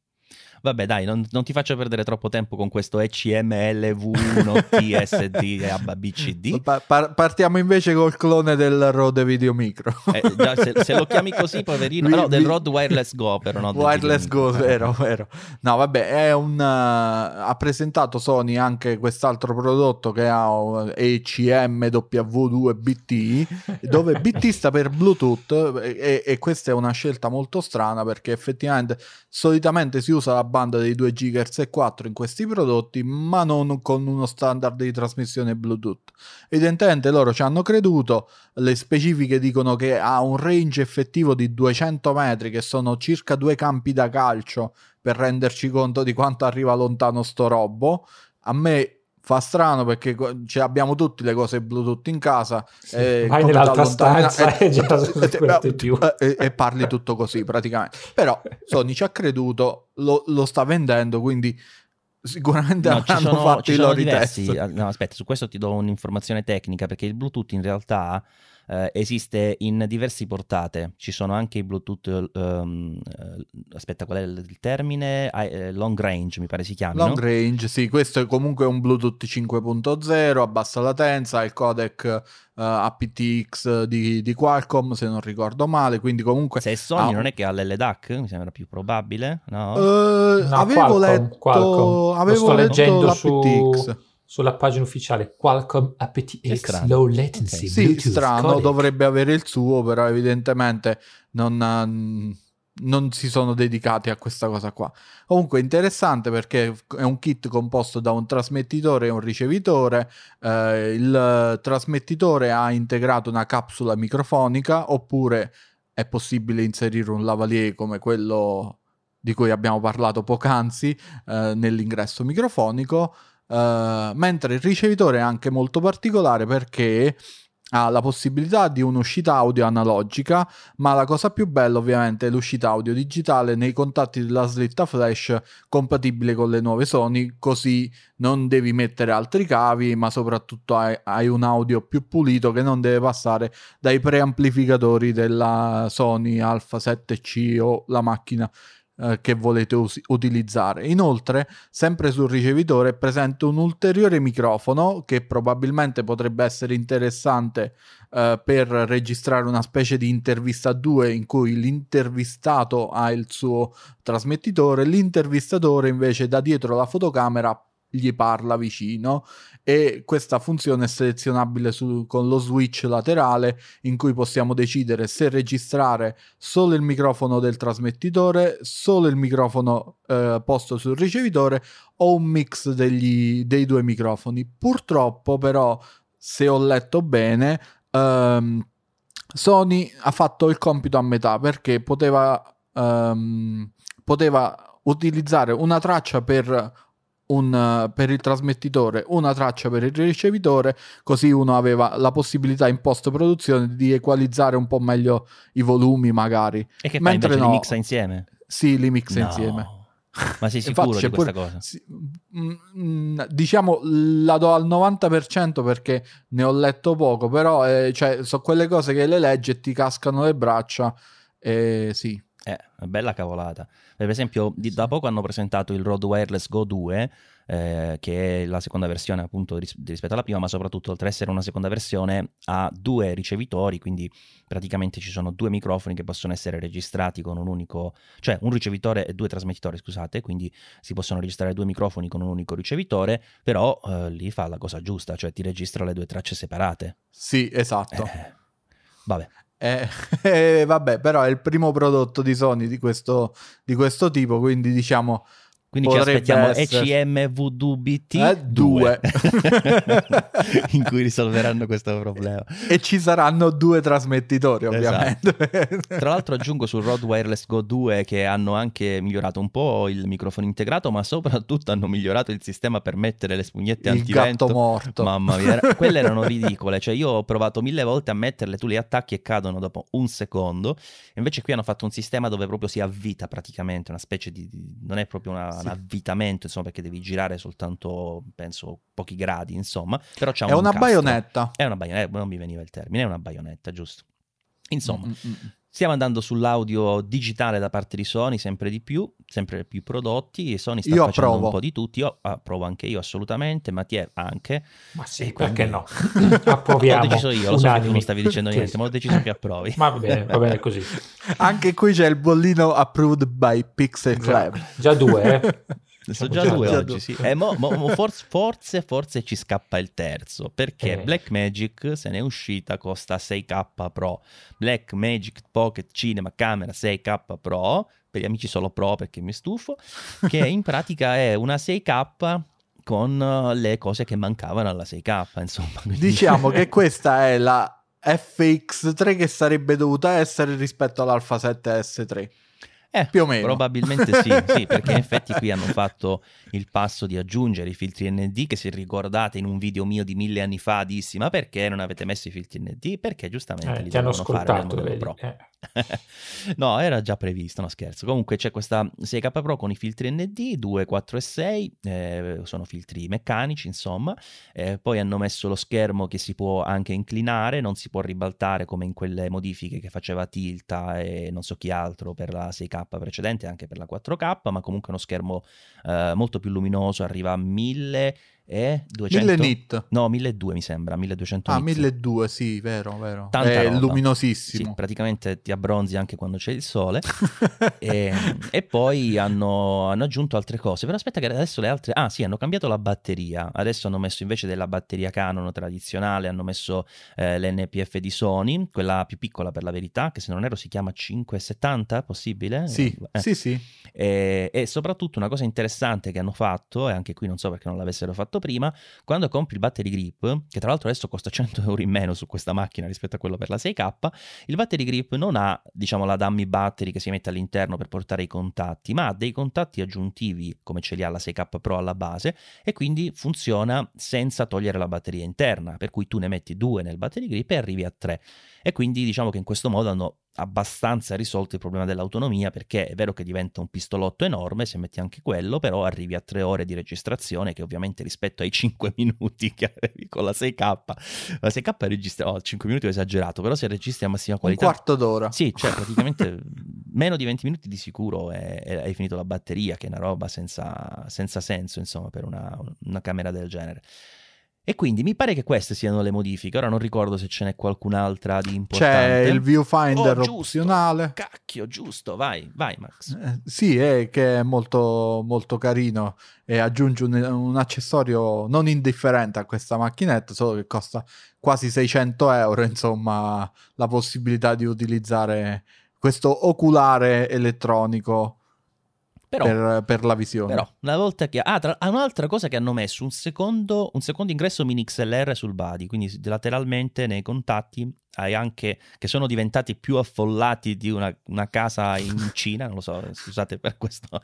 Vabbè, dai, non, non ti faccio perdere troppo tempo con questo ECMLV1 TSD ABCD. Pa- par- partiamo invece col clone del Rode Video Micro. Eh, già, se, se lo chiami così, poverino, Vi- no, del vi- Rod Wireless Go, però no, Wireless Go, vero, vero. No, vabbè, è un, uh, ha presentato Sony anche quest'altro prodotto che ha uh, ECMW2BT, dove BT sta per Bluetooth e, e questa è una scelta molto strana perché effettivamente solitamente si usa la banda dei 2 GHz e 4 in questi prodotti, ma non con uno standard di trasmissione Bluetooth. Evidentemente loro ci hanno creduto, le specifiche dicono che ha un range effettivo di 200 metri, che sono circa due campi da calcio, per renderci conto di quanto arriva lontano sto robo. A me fa strano perché cioè, abbiamo tutte le cose Bluetooth in casa. Sì. eh, Vai nell'altra stanza e eh, più. eh, e parli tutto così praticamente. Però Sony ci ha creduto, lo, lo sta vendendo, quindi sicuramente No, ci hanno sono, fatto ci i sono loro diversi. test. No, aspetta, su questo ti do un'informazione tecnica perché il Bluetooth in realtà eh, esiste in diverse portate. Ci sono anche i Bluetooth. eh, aspetta, qual è il, termine? Ah, eh, long range, mi pare si chiami. Long no? range, sì, questo è comunque un Bluetooth 5.0 a bassa latenza, ha il codec eh, aptX di, di Qualcomm, se non ricordo male, quindi comunque... Se è Sony, Ah, non è che ha l'LDAC? Mi sembra più probabile, no? Eh, No, avevo Qualcomm, letto, Qualcomm. Lo avevo sto letto leggendo su- l'aptX. Sulla pagina ufficiale Qualcomm aptX Low Latency. Okay. Sì, strano, codec. dovrebbe avere il suo, però evidentemente non, non si sono dedicati a questa cosa qua. Comunque interessante perché è un kit composto da un trasmettitore e un ricevitore. Eh, il trasmettitore ha integrato una capsula microfonica oppure è possibile inserire un lavalier come quello di cui abbiamo parlato poc'anzi eh, nell'ingresso microfonico. Uh, mentre il ricevitore è anche molto particolare perché ha la possibilità di un'uscita audio analogica, ma la cosa più bella ovviamente è l'uscita audio digitale nei contatti della slitta flash compatibile con le nuove Sony, così non devi mettere altri cavi, ma soprattutto hai, hai un audio più pulito che non deve passare dai preamplificatori della Sony Alpha 7C o la macchina eh, che volete us- utilizzare. Inoltre, sempre sul ricevitore è presente un ulteriore microfono che probabilmente potrebbe essere interessante eh, per registrare una specie di intervista a due in cui l'intervistato ha il suo trasmettitore, l'intervistatore invece da dietro la fotocamera gli parla vicino e questa funzione è selezionabile su, con lo switch laterale in cui possiamo decidere se registrare solo il microfono del trasmettitore, solo il microfono eh, posto sul ricevitore o un mix degli, dei due microfoni. Purtroppo però, se ho letto bene, ehm, Sony ha fatto il compito a metà perché poteva, ehm, poteva utilizzare una traccia per un, per il trasmettitore, una traccia per il ricevitore, così uno aveva la possibilità in post produzione di equalizzare un po' meglio i volumi magari. E che Mentre fa invece no, li mixa insieme? Sì, li mixa no. insieme. Ma sei sicuro Infatti, di questa pure, cosa? Sì, mh, mm, diciamo la do al 90% perché ne ho letto poco, però eh, cioè, sono quelle cose che le leggi e ti cascano le braccia. Eh, sì. Eh, bella cavolata. Per esempio, di, da poco hanno presentato il Rode Wireless Go 2, eh, che è la seconda versione appunto ris- rispetto alla prima, ma soprattutto oltre ad essere una seconda versione ha due ricevitori, quindi praticamente ci sono due microfoni che possono essere registrati con un unico, cioè un ricevitore e due trasmettitori, scusate, quindi si possono registrare due microfoni con un unico ricevitore, però eh, lì fa la cosa giusta, cioè ti registra le due tracce separate. Sì, esatto. Eh, vabbè. Eh, eh, vabbè, però è il primo prodotto di Sony di questo, di questo tipo, quindi diciamo quindi ci aspettiamo essere... ECMVDBT eh, 2 in cui risolveranno questo problema. E ci saranno due trasmettitori ovviamente. Esatto. Tra l'altro aggiungo sul Rode Wireless Go 2 che hanno anche migliorato un po' il microfono integrato ma soprattutto hanno migliorato il sistema per mettere le spugnette il antivento. gatto morto. Mamma mia, quelle erano ridicole. Cioè io ho provato mille volte a metterle, tu le attacchi e cadono dopo un secondo. Invece qui hanno fatto un sistema dove proprio si avvita praticamente, una specie di... non è proprio una un avvitamento, insomma, perché devi girare soltanto, penso, pochi gradi, insomma. Però c'è un È una incastro. baionetta. È una baionetta, non mi veniva il termine, è una baionetta, giusto. Insomma, Mm-mm. Stiamo andando sull'audio digitale da parte di Sony sempre di più, sempre più prodotti. Sony sta io facendo approvo. un po' di tutti. Io approvo anche io assolutamente, Mattia anche. Ma sì, perché no? Approviamo. L'ho deciso io, lo so che tu non stavi dicendo niente, ma ho deciso che approvi. Va bene, va bene così. anche qui c'è il bollino approved by Pixel Club. Già, già due, eh? Ne sono già due oggi, sì. Eh, mo, mo, mo forse, forse, forse, ci scappa il terzo, perché eh. Blackmagic se n'è uscita, costa 6K Pro. Blackmagic Pocket Cinema Camera 6K Pro, per gli amici solo Pro perché mi stufo, che in pratica è una 6K con le cose che mancavano alla 6K, insomma. Quindi... Diciamo che questa è la FX3 che sarebbe dovuta essere rispetto all'Alpha 7S3. Eh, più o meno. Probabilmente sì, sì, perché in effetti qui hanno fatto il passo di aggiungere i filtri ND che se ricordate in un video mio di mille anni fa dissi ma perché non avete messo i filtri ND? Perché giustamente eh, li hanno ascoltato, fare Pro. Eh. no, era già previsto, no scherzo. Comunque c'è questa 6K Pro con i filtri ND 2, 4 e 6, eh, sono filtri meccanici insomma, eh, poi hanno messo lo schermo che si può anche inclinare, non si può ribaltare come in quelle modifiche che faceva Tilta e non so chi altro per la 6K precedente, anche per la 4K, ma comunque uno schermo eh, molto più luminoso, arriva a 1000 e 200 1000 nit. No, 1200 mi sembra, 1200 Ah, nit. 1200, sì, vero, vero. Tanta È roba. Sì, luminosissimo. praticamente ti abbronzi anche quando c'è il sole. e, e poi hanno, hanno aggiunto altre cose. Però aspetta che adesso le altre... Ah sì, hanno cambiato la batteria. Adesso hanno messo invece della batteria Canon tradizionale, hanno messo eh, l'NPF di Sony, quella più piccola per la verità, che se non erro si chiama 570, possibile? Sì, Eh. sì, sì. E, e soprattutto una cosa interessante che hanno fatto, e anche qui non so perché non l'avessero fatto prima, quando compri il battery grip, che tra l'altro adesso costa 100 euro in meno su questa macchina rispetto a quello per la 6K, il battery grip non ha, diciamo, la dummy battery che si mette all'interno per portare i contatti, ma ha dei contatti aggiuntivi come ce li ha la 6K Pro alla base e quindi funziona senza togliere la batteria interna, per cui tu ne metti due nel battery grip e arrivi a tre. E quindi diciamo che in questo modo hanno abbastanza risolto il problema dell'autonomia perché è vero che diventa un pistolotto enorme se metti anche quello però arrivi a tre ore di registrazione che ovviamente rispetto ai 5 minuti che avevi con la 6K la 6K registra oh, 5 minuti ho esagerato però se registri a massima Un qualità quarto d'ora. sì, cioè praticamente meno di 20 minuti di sicuro hai finito la batteria, che è una roba senza, senza senso, insomma, per una, una camera del genere. E quindi mi pare che queste siano le modifiche. Ora non ricordo se ce n'è qualcun'altra di importante. C'è il viewfinder Oh, giusto. opzionale. Cacchio, giusto, vai, vai Max. Eh, sì, è che è molto, molto carino e aggiunge un, un accessorio non indifferente a questa macchinetta, solo che costa quasi 600 euro, insomma, la possibilità di utilizzare questo oculare elettronico Però, per, per la visione. però, una volta che... Ah, tra... un'altra cosa che hanno messo, un secondo, un secondo ingresso mini XLR sul body, quindi lateralmente nei contatti hai anche... che sono diventati più affollati di una, una casa in Cina, non lo so, scusate per questo,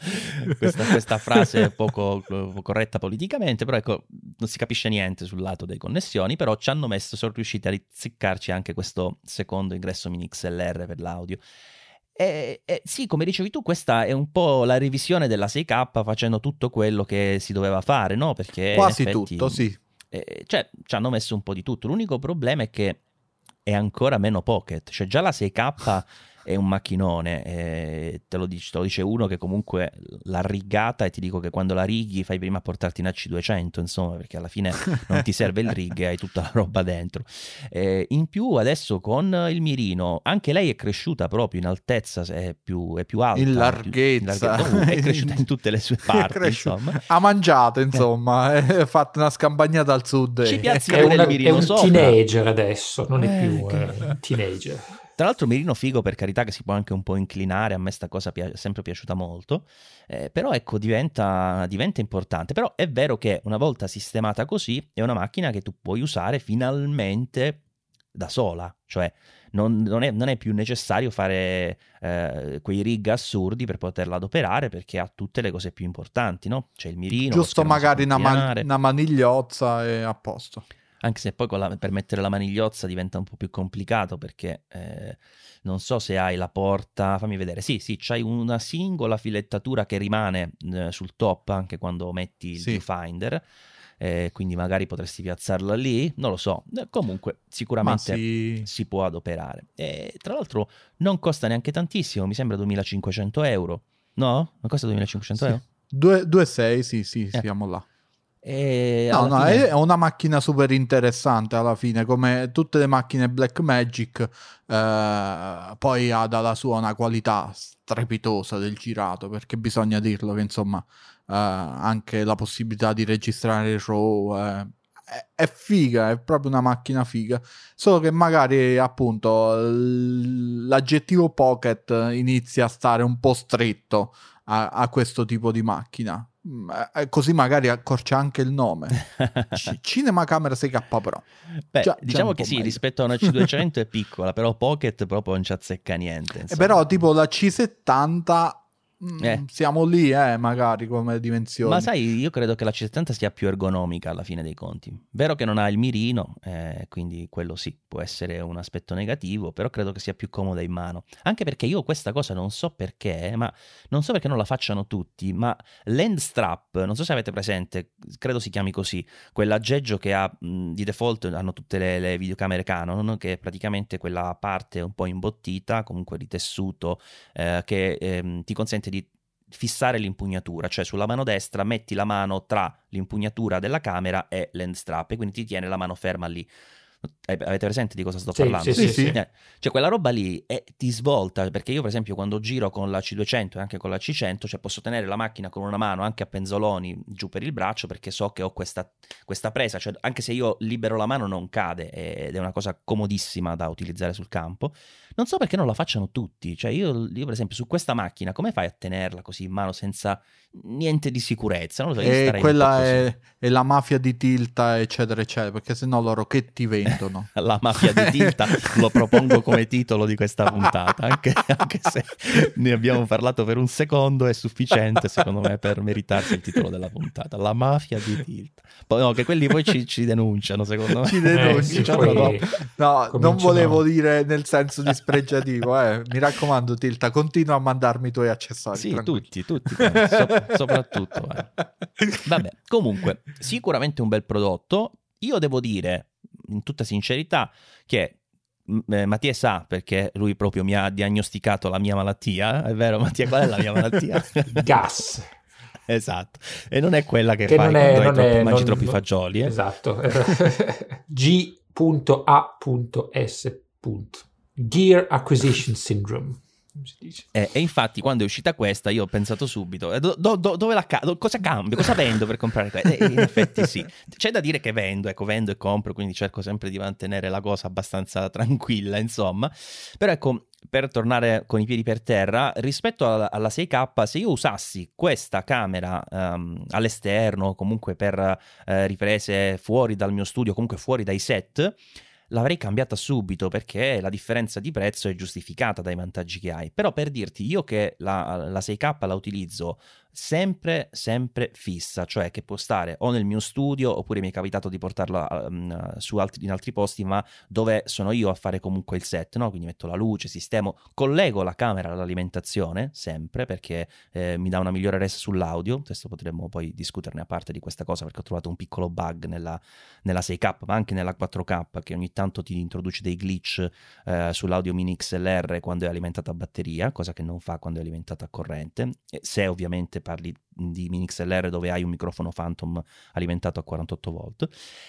questa, questa frase poco corretta politicamente, però ecco, non si capisce niente sul lato delle connessioni, però ci hanno messo, sono riusciti a rizziccarci anche questo secondo ingresso mini XLR per l'audio. E, e sì, come dicevi tu, questa è un po' la revisione della 6K facendo tutto quello che si doveva fare, no? Perché Quasi effetti, tutto, sì. eh, cioè, ci hanno messo un po' di tutto. L'unico problema è che è ancora meno pocket. Cioè, già la 6K è un macchinone. eh, te, lo dice, te lo dice uno che comunque l'ha rigata e ti dico che quando la righi fai prima a portarti in AC200, insomma, perché alla fine non ti serve il rig e hai tutta la roba dentro. Eh, in più adesso con il mirino, anche lei è cresciuta proprio in altezza, è più, è più alta. In più- larghezza. in larghezza. è cresciuta in tutte le sue parti, insomma. Ha mangiato, insomma, ha fatto una scampagnata al sud. Ci e- piazzi È, una- è un sopra. teenager adesso, non è Eh, più che- eh, un teenager. Tra l'altro mirino figo per carità che si può anche un po' inclinare, a me sta cosa pi- è sempre piaciuta molto, Eh, però ecco diventa, diventa importante, però è vero che una volta sistemata così è una macchina che tu puoi usare finalmente da sola, cioè non, non è, non è più necessario fare eh, quei rig assurdi per poterla adoperare perché ha tutte le cose più importanti, no? C'è il mirino, Giusto magari una, man- una manigliozza e a posto. Anche se poi la- per mettere la manigliozza diventa un po' più complicato perché eh, non so se hai la porta, fammi vedere, sì, sì, c'hai una singola filettatura che rimane eh, sul top anche quando metti il Sì. viewfinder, eh, quindi magari potresti piazzarla lì, non lo so, Eh, comunque sicuramente sì. si può adoperare. E tra l'altro non costa neanche tantissimo, mi sembra 2500 euro, no? Non costa 2500 Sì. euro? 2,6 sì, sì, Eh. siamo là. No, no, fine- è una macchina super interessante alla fine, come tutte le macchine Blackmagic, eh, poi ha dalla sua una qualità strepitosa del girato, perché bisogna dirlo che insomma eh, anche la possibilità di registrare il RAW eh, è, figa, è proprio una macchina figa, solo che magari appunto l'aggettivo pocket inizia a stare un po' stretto a, a questo tipo di macchina. Mm, eh, Così magari accorcia anche il nome. Cinema Camera 6K Pro. Beh, Già- già diciamo un che sì, meglio. rispetto a una C200 è piccola, però Pocket proprio non ci azzecca niente. Eh, però tipo la C70 mm, Eh. siamo lì, eh, magari come dimensioni. Ma sai, io credo che la C70 sia più ergonomica alla fine dei conti. Vero che non ha il mirino, eh, quindi quello sì, può essere un aspetto negativo, però credo che sia più comoda in mano. Anche perché io questa cosa non so perché, ma non so perché non la facciano tutti, ma l'end strap, non so se avete presente, credo si chiami così, quell'aggeggio che ha mh, di default hanno tutte le, le videocamere Canon, che è praticamente quella parte un po' imbottita, comunque di tessuto, eh, che ehm, ti consente fissare l'impugnatura, cioè sulla mano destra metti la mano tra l'impugnatura della camera e l'end strap e quindi ti tiene la mano ferma lì. Avete presente di cosa sto Sì, parlando? sì, sì, sì. Eh, cioè quella roba lì è- ti svolta perché io per esempio quando giro con la C200 e anche con la C100 cioè posso tenere la macchina con una mano anche a penzoloni giù per il braccio perché so che ho questa, questa presa cioè anche se io libero la mano non cade ed è una cosa comodissima da utilizzare sul campo non so perché non la facciano tutti cioè io, io per esempio su questa macchina come fai a tenerla così in mano senza niente di sicurezza non lo so E po' quella è, è la mafia di Tilta, eccetera, eccetera, perché sennò loro che ti vendono? la mafia di Tilta lo propongo come titolo di questa puntata anche, anche se ne abbiamo parlato per un secondo è sufficiente secondo me per meritarsi il titolo della puntata la mafia di Tilta poi no che quelli poi ci, ci denunciano secondo me Ci Eh, denunci, sì, poi- no, no, non volevo dire nel senso dispregiativo, eh. mi raccomando Tilta, continua a mandarmi i tuoi accessori. sì tranquillo. tutti tutti so- soprattutto eh. vabbè comunque sicuramente un bel prodotto io devo dire in tutta sincerità che eh, Mattia sa perché lui proprio mi ha diagnosticato la mia malattia è vero Mattia qual è la mia malattia? gas. Esatto, e non è quella che, Che fai non è, quando non troppo- è- mangi non- troppi fagioli. eh. Esatto. G.A.S. Gear Acquisition Syndrome. Come si dice. Eh, e infatti quando è uscita questa io ho pensato subito, eh, do- do- do- dove la ca- cosa cambio, cosa vendo per comprare questa? E in effetti sì, c'è da dire che vendo, ecco, vendo e compro, quindi cerco sempre di mantenere la cosa abbastanza tranquilla, insomma. Però ecco, per tornare con i piedi per terra, rispetto alla, alla 6K, se io usassi questa camera ehm, all'esterno, comunque per eh, riprese fuori dal mio studio, comunque fuori dai set, l'avrei cambiata subito perché la differenza di prezzo è giustificata dai vantaggi che hai. Però per dirti, io che la, la 6K la utilizzo sempre, sempre fissa, cioè che può stare o nel mio studio oppure mi è capitato di portarla um, altri, in altri posti, ma dove sono io a fare comunque il set, no? Quindi metto la luce, sistemo, collego la camera all'alimentazione sempre perché eh, mi dà una migliore res sull'audio. Adesso potremmo poi discuterne a parte di questa cosa perché ho trovato un piccolo bug nella, nella 6K, ma anche nella 4K che ogni tanto ti introduce dei glitch eh, sull'audio mini XLR quando è alimentata a batteria, cosa che non fa quando è alimentata a corrente. Se ovviamente parli di mini XLR dove hai un microfono Phantom alimentato a 48 volt.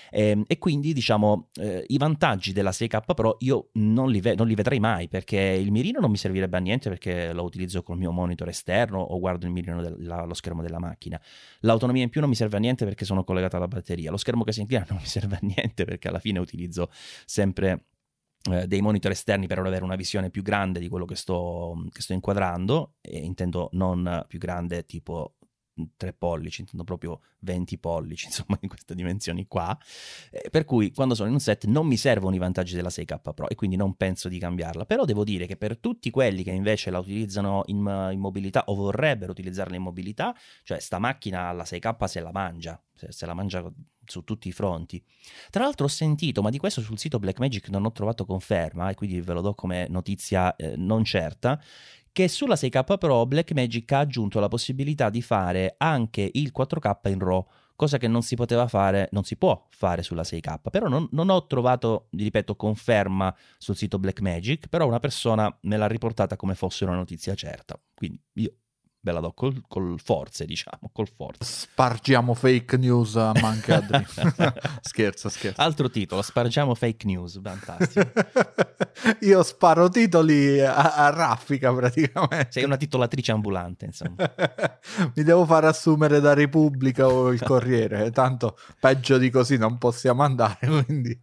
E, e quindi diciamo eh, i vantaggi della 6K Pro io non li, ve- non li vedrei mai perché il mirino non mi servirebbe a niente perché lo utilizzo col mio monitor esterno o guardo il mirino dello schermo della macchina. L'autonomia in più non mi serve a niente perché sono collegato alla batteria. Lo schermo che si inclina non mi serve a niente perché alla fine utilizzo sempre eh, dei monitor esterni per avere una visione più grande di quello che sto, che sto inquadrando e intendo non più grande tipo 3 pollici, intendo proprio 20 pollici, insomma, in queste dimensioni qua. Eh, per cui quando sono in un set non mi servono i vantaggi della 6K Pro e quindi non penso di cambiarla. Però devo dire che per tutti quelli che invece la utilizzano in, in mobilità o vorrebbero utilizzarla in mobilità, cioè sta macchina la 6K se la mangia, se, se la mangia su tutti i fronti. Tra l'altro ho sentito, ma di questo sul sito Blackmagic non ho trovato conferma e quindi ve lo do come notizia eh, non certa, che sulla 6K Pro Blackmagic ha aggiunto la possibilità di fare anche il 4K in RAW, cosa che non si poteva fare, non si può fare sulla 6K, però non, non ho trovato, ripeto, conferma sul sito Blackmagic, però una persona me l'ha riportata come fosse una notizia certa, quindi io ve la do col, col forze, diciamo, col forze. Spargiamo fake news a Mancadri. scherzo, scherzo. Altro titolo, spargiamo fake news, fantastico. Io sparo titoli a, a raffica praticamente. Sei una titolatrice ambulante, insomma. Mi devo far assumere da Repubblica o il Corriere, tanto peggio di così non possiamo andare, quindi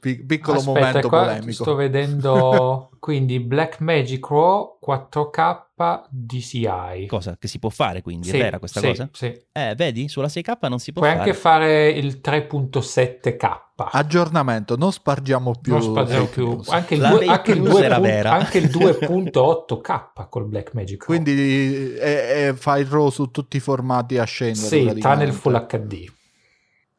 Pic- piccolo Aspetta, momento polemico. Sto vedendo quindi Black Magic Raw 4K DCI. Cosa che si può fare quindi, Sì, è vera questa sì, cosa? Sì. Eh, vedi, sulla 6K non si può Puoi fare. anche fare il 3.7K. Aggiornamento, non spargiamo più. non spargiamo più. Anche il, La due- fake anche il news 2 era punt- vera. anche il 2.8K col Black Magic. Quindi eh, eh, fai il RAW su tutti i formati a scendere. sì, il Full HD.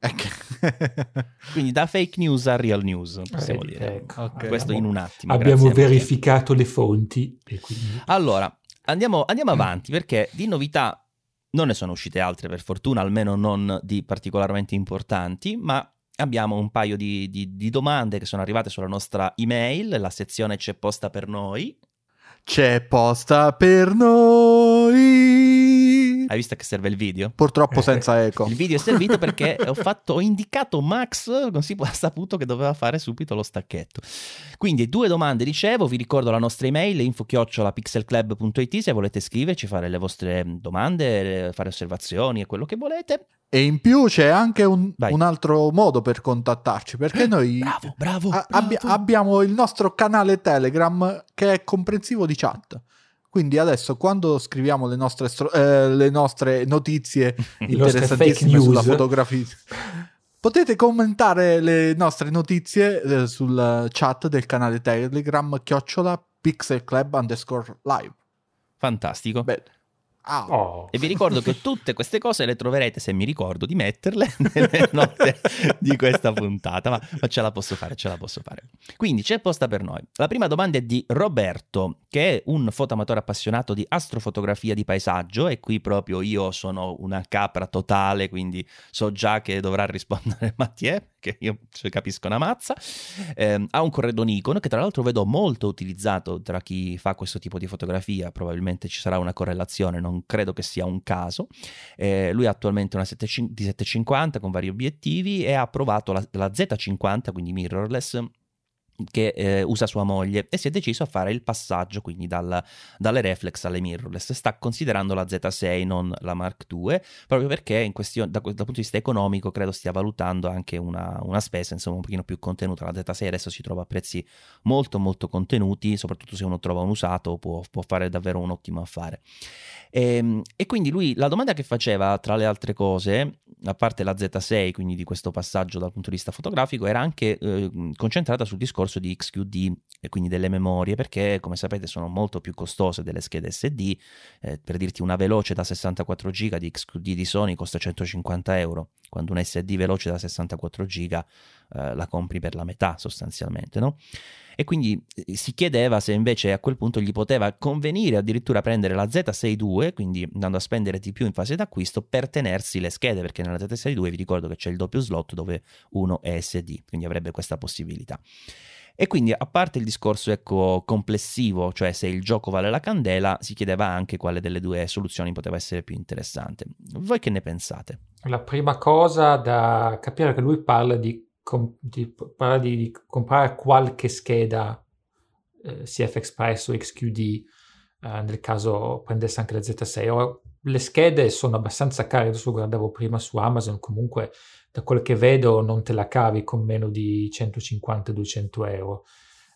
Ecco. Quindi da fake news a real news, possiamo Vedi, dire. ecco. Ok. Questo in un attimo. Abbiamo verificato le fonti. E quindi... Allora, andiamo, andiamo avanti perché di novità non ne sono uscite altre per fortuna, almeno non di particolarmente importanti, ma abbiamo un paio di, di- di domande che sono arrivate sulla nostra email, la sezione c'è posta per noi. C'è posta per noi. Hai visto che serve il video? Purtroppo senza eco. Il video è servito perché ho, fatto, ho indicato Max, così ha saputo che doveva fare subito lo stacchetto. Quindi due domande dicevo, vi ricordo la nostra email info-pixelclub.it se volete scriverci, fare le vostre domande, fare osservazioni e quello che volete. E in più c'è anche un, un altro modo per contattarci, perché noi bravo, bravo, a- bravo. abbi- abbiamo il nostro canale Telegram che è comprensivo di chat. Quindi adesso quando scriviamo le nostre, stro- eh, le nostre notizie interessantissime sulla fotografia, potete commentare le nostre notizie eh, sul chat del canale Telegram chiocciola pixel club underscore live. Fantastico. Ah, Oh. E vi ricordo che tutte queste cose le troverete, se mi ricordo di metterle, nelle note di questa puntata, ma, ma ce la posso fare, ce la posso fare. Quindi c'è posta per noi. La prima domanda è di Roberto, che è un fotoamatore appassionato di astrofotografia di paesaggio e qui proprio io sono una capra totale, quindi so già che dovrà rispondere Mathieu, che io ci capisco una mazza. Eh, ha un corredo Nikon che tra l'altro vedo molto utilizzato tra chi fa questo tipo di fotografia, probabilmente ci sarà una correlazione, non credo che sia un caso. Eh, lui ha attualmente una 7, di 750 con vari obiettivi e ha provato la, la Z50, quindi mirrorless, che eh, usa sua moglie e si è deciso a fare il passaggio quindi dal, dalle reflex alle mirrorless. Sta considerando la Z6 non la Mark II proprio perché in questione, da, dal punto di vista economico credo stia valutando anche una, una spesa insomma un pochino più contenuta. La Z6 adesso si trova a prezzi molto molto contenuti soprattutto se uno trova un usato può, può fare davvero un ottimo affare. E, e, quindi lui la domanda che faceva tra le altre cose a parte la Z6 quindi di questo passaggio dal punto di vista fotografico era anche eh, concentrata sul discorso di XQD e quindi delle memorie perché come sapete sono molto più costose delle schede SD eh, per dirti una veloce da 64 GB di XQD di Sony costa 150 euro quando un SD veloce da 64 GB eh, la compri per la metà sostanzialmente no? E quindi eh, si chiedeva se invece a quel punto gli poteva convenire addirittura prendere la Z62 quindi andando a spendere di più in fase d'acquisto per tenersi le schede perché nella Z62 vi ricordo che c'è il doppio slot dove uno è SD quindi avrebbe questa possibilità e quindi, a parte il discorso ecco, complessivo, cioè se il gioco vale la candela, si chiedeva anche quale delle due soluzioni poteva essere più interessante. Voi che ne pensate? La prima cosa da capire è che lui parla di, com- di, parla di, di comprare qualche scheda eh, CF Express o XQD, eh, nel caso prendesse anche la Z6. Ora, le schede sono abbastanza care, adesso guardavo prima su Amazon, comunque da quel che vedo non te la cavi con meno di 150-200 euro.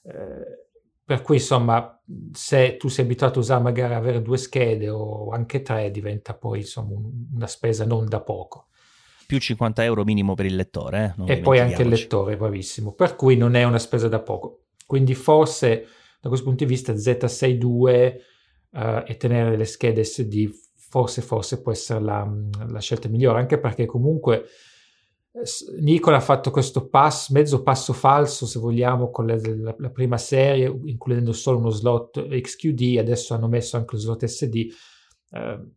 Eh, per cui insomma, se tu sei abituato a usare magari avere due schede o anche tre, diventa poi insomma un, una spesa non da poco. Più 50 euro minimo per il lettore. Eh? e poi anche il lettore, bravissimo. Per cui non è una spesa da poco. Quindi forse da questo punto di vista Z62 uh, e tenere le schede SD forse, forse può essere la, la scelta migliore, anche perché comunque Nicola ha fatto questo passo, mezzo passo falso, se vogliamo, con la, la, la, prima serie, includendo solo uno slot XQD, adesso hanno messo anche lo slot SD, eh,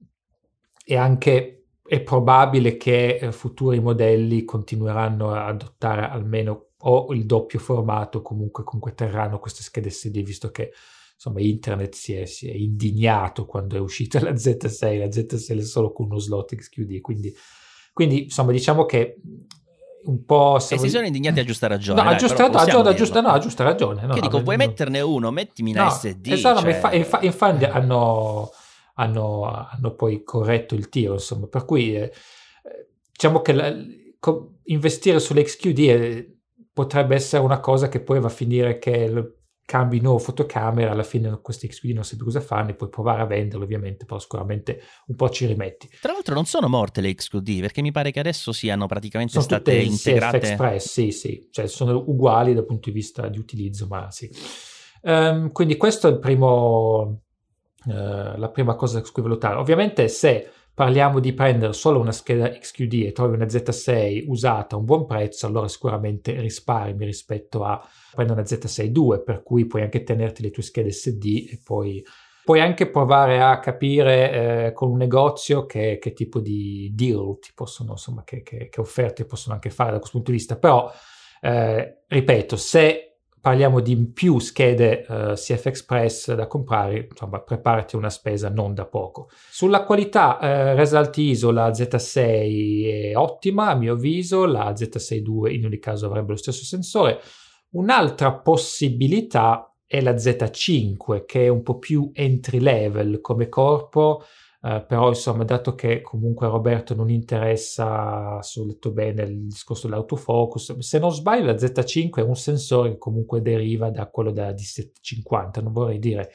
e anche è probabile che eh, futuri modelli continueranno a adottare almeno o il doppio formato, comunque, comunque terranno queste schede SD, visto che insomma internet si è, si è indignato quando è uscita la Z6, la Z6 è solo con uno slot XQD, quindi quindi, insomma, diciamo che un po'... Se e si sono indignati a giusta ragione. No, dai, a giusta, no, giusta, giusta, no, a giusta ragione. No, che dico, no, vuoi metterne uno, mettimi una no, SD. Esatto, cioè... infa- infa- infatti hanno, hanno, hanno, poi corretto il tiro, insomma. Per cui, eh, diciamo che la, co- investire sull'XQD eh, potrebbe essere una cosa che poi va a finire che cambi nuovo fotocamera, alla fine questi XQD non sai più cosa fanno, puoi provare a venderlo ovviamente, però sicuramente un po' ci rimetti. Tra l'altro non sono morte le XQD, perché mi pare che adesso siano praticamente sono state integrate... CF Express, sì, sì, cioè sono uguali dal punto di vista di utilizzo, ma sì. Um, quindi questo è il primo, uh, la prima cosa su cui valutare. Ovviamente se parliamo di prendere solo una scheda XQD e trovi una Z6 usata a un buon prezzo, allora sicuramente risparmi rispetto a prendere una Z6 per cui puoi anche tenerti le tue schede SD e poi puoi anche provare a capire eh, con un negozio che, che, tipo di deal ti possono, insomma, che, che, che, offerte possono anche fare da questo punto di vista. Però, eh, ripeto, se parliamo di più schede uh, CF Express da comprare, insomma, preparati una spesa non da poco. Sulla qualità, uh, Result ISO la Z6 è ottima, a mio avviso, la Z6 II in ogni caso avrebbe lo stesso sensore. Un'altra possibilità è la Z5, che è un po' più entry level come corpo, Uh, però insomma dato che comunque a Roberto non interessa se ho letto bene il discorso dell'autofocus se non sbaglio la Z5 è un sensore che comunque deriva da quello della D750 non vorrei dire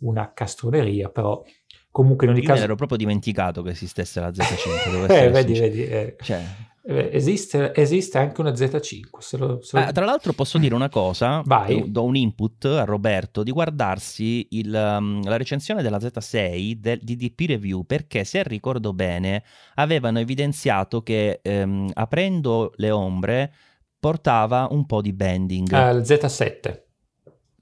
una castroneria però comunque in ogni Io caso me ero proprio dimenticato che esistesse la Z5 eh, vedi vedi eh. cioè eh, Esiste, esiste, anche una Z5. Se lo, se lo... Ah, tra l'altro, posso dire una cosa: Vai. do un input a Roberto di guardarsi il, um, la recensione della Z6 del, di DP Review perché, se ricordo bene, avevano evidenziato che um, aprendo le ombre portava un po' di bending. Uh, Z7.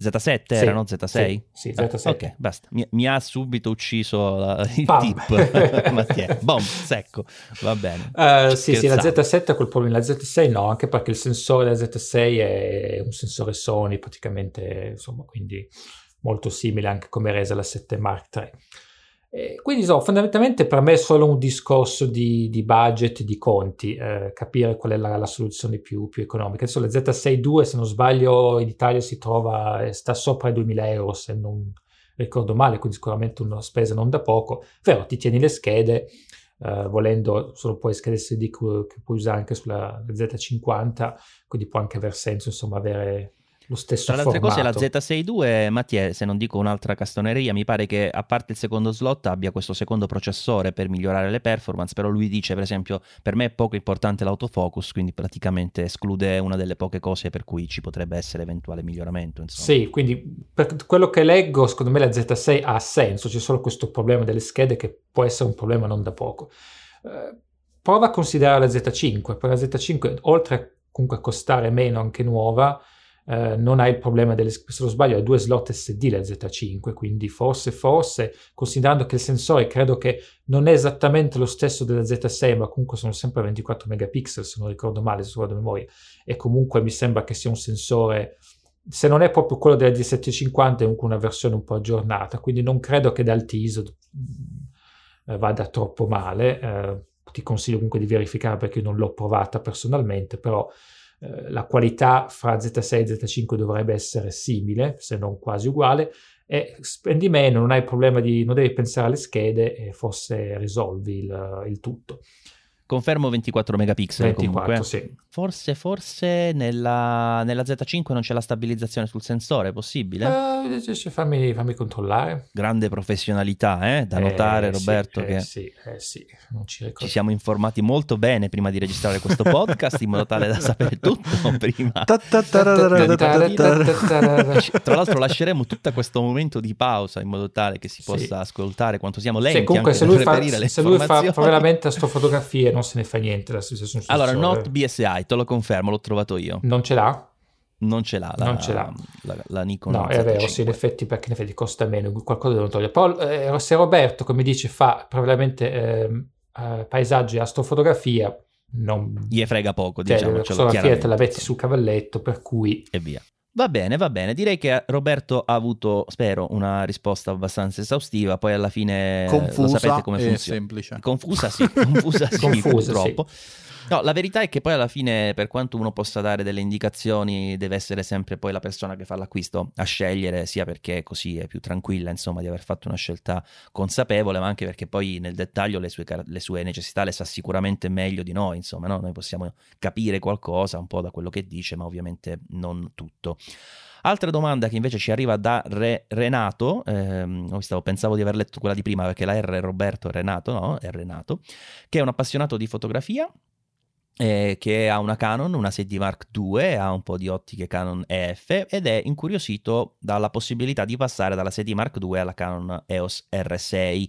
Z7 Sì, erano Z6? sì, sì, Ah, Z7. ok, basta. Mi, mi ha subito ucciso la- il Pam. tip. Mattia. Bom, secco. Va bene. Eh, sì, sì, la Scherzavo. Z7 ha quel problema, la Z6 no, anche perché il sensore della Z6 è un sensore Sony praticamente, insomma, quindi molto simile anche come resa la 7 Mark III. E quindi insomma, fondamentalmente per me è solo un discorso di, di budget, di conti, eh, capire qual è la, la soluzione più, più economica. Adesso la Z6 II, se non sbaglio, in Italia si trova, eh, sta sopra i 2000 euro, se non ricordo male, quindi sicuramente una spesa non da poco. Però ti tieni le schede, eh, volendo sono poi schede SD che, che puoi usare anche sulla Z50, quindi può anche aver senso insomma avere lo stesso Tra le altre cose, la formato. Z62, Mattia, se non dico un'altra castoneria, mi pare che a parte il secondo slot abbia questo secondo processore per migliorare le performance, però lui dice, per esempio, per me è poco importante l'autofocus, quindi praticamente esclude una delle poche cose per cui ci potrebbe essere eventuale miglioramento. Insomma. Sì, quindi per quello che leggo, secondo me la Z6 ha senso, c'è solo questo problema delle schede che può essere un problema non da poco. Eh, prova a considerare la Z5, per la Z5 oltre a comunque costare meno anche nuova, eh, non hai il problema delle, se non sbaglio, ha due slot SD la Z5, quindi forse, forse, considerando che il sensore credo che non è esattamente lo stesso della Z6, ma comunque sono sempre 24 megapixel, se non ricordo male, se vado a memoria, e comunque mi sembra che sia un sensore se non è proprio quello della D750 è comunque una versione un po' aggiornata quindi non credo che dal TISO eh, vada troppo male. Eh, ti consiglio comunque di verificare perché non l'ho provata personalmente però eh, la qualità fra Z6 e Z5 dovrebbe essere simile se non quasi uguale e spendi meno non hai problema di non devi pensare alle schede e forse risolvi il, il tutto Confermo 24 megapixel 24 comunque. sì Forse, forse nella, nella Z5 non c'è la stabilizzazione sul sensore, è possibile? Eh, fammi, fammi controllare Grande professionalità, eh? Da Eh, notare, sì, Roberto, eh, che sì, eh, sì, ci siamo informati molto bene prima di registrare questo podcast, in modo tale da sapere tutto prima. Tra l'altro lasceremo tutto questo momento di pausa in modo tale che si Sì. possa ascoltare quanto siamo lenti Sì, comunque se lui, fa, se lui fa, veramente astrofotografie non se ne fa niente Allora, Not BSI, te lo confermo, l'ho trovato io. non ce l'ha? Non ce l'ha la, Non ce l'ha. la, la Nikon No, è vero, Z5. sì, in effetti perché in effetti costa meno, qualcosa devono togliere. Poi eh, se Roberto, come dice, fa probabilmente ehm, eh, paesaggi e astrofotografia, non... Gli frega poco, cioè, diciamo, la fotografia te la metti sul cavalletto, per cui... e via. Va bene, va bene. Direi che Roberto ha avuto, spero, una risposta abbastanza esaustiva. Poi alla fine lo Confusa sapete come funziona. semplice. Confusa, sì, confusa, sì, Confusa, purtroppo. No, la verità è che poi alla fine, per quanto uno possa dare delle indicazioni, deve essere sempre poi la persona che fa l'acquisto a scegliere, sia perché così è più tranquilla, insomma, di aver fatto una scelta consapevole, ma anche perché poi nel dettaglio le sue, le sue necessità le sa sicuramente meglio di noi, insomma, no? Noi possiamo capire qualcosa un po' da quello che dice, ma ovviamente non tutto. Altra domanda che invece ci arriva da Re- Renato, ehm, oh, stavo- pensavo di aver letto quella di prima perché la R è Roberto, Renato, no? È Renato, che è un appassionato di fotografia, eh, che ha una Canon, una 6D Mark II, ha un po' di ottiche Canon EF ed è incuriosito dalla possibilità di passare dalla 6D Mark II alla Canon EOS R6.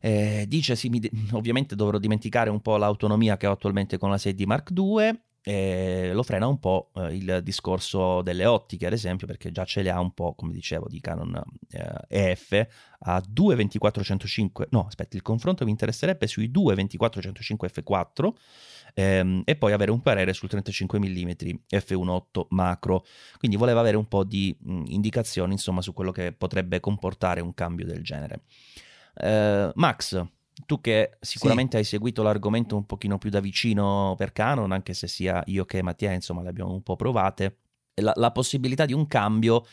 Eh, dice sì, mi ovviamente dovrò dimenticare un po' l'autonomia che ho attualmente con la 6D Mark II e lo frena un po' eh, il discorso delle ottiche, ad esempio, perché già ce le ha un po', come dicevo, di Canon eh, EF a 2.2405. No, aspetta, il confronto mi interesserebbe sui 2.2405 f4 ehm, e poi avere un parere sul 35 mm f1.8 macro. Quindi voleva avere un po' di mh, indicazioni, insomma, su quello che potrebbe comportare un cambio del genere. Eh, Max, tu che sicuramente sì. hai seguito l'argomento un pochino più da vicino per Canon, anche se sia io che Mattia, insomma, le abbiamo un po' provate, la, la possibilità di un cambio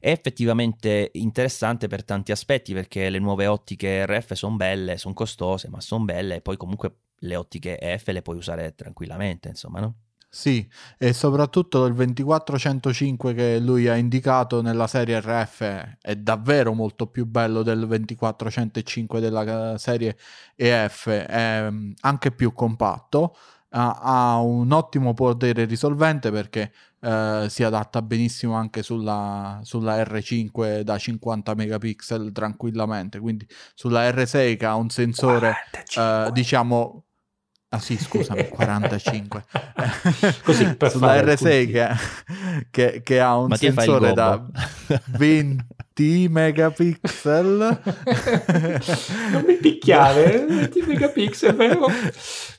è effettivamente interessante per tanti aspetti perché le nuove ottiche RF sono belle, sono costose, ma sono belle e poi comunque le ottiche EF le puoi usare tranquillamente, insomma, no? Sì, e soprattutto il 2405 che lui ha indicato nella serie RF è davvero molto più bello del 2405 della eh, serie EF, è mm, anche più compatto, ha, un ottimo potere risolvente perché eh, si adatta benissimo anche sulla, sulla, R5 da 50 megapixel tranquillamente, quindi sulla R6 che ha un sensore eh, diciamo Ah sì, scusami, 45. Così per Sulla R6 che, che, che, ha un Mattia sensore da 20 megapixel. non mi picchiare, 20 megapixel, vero?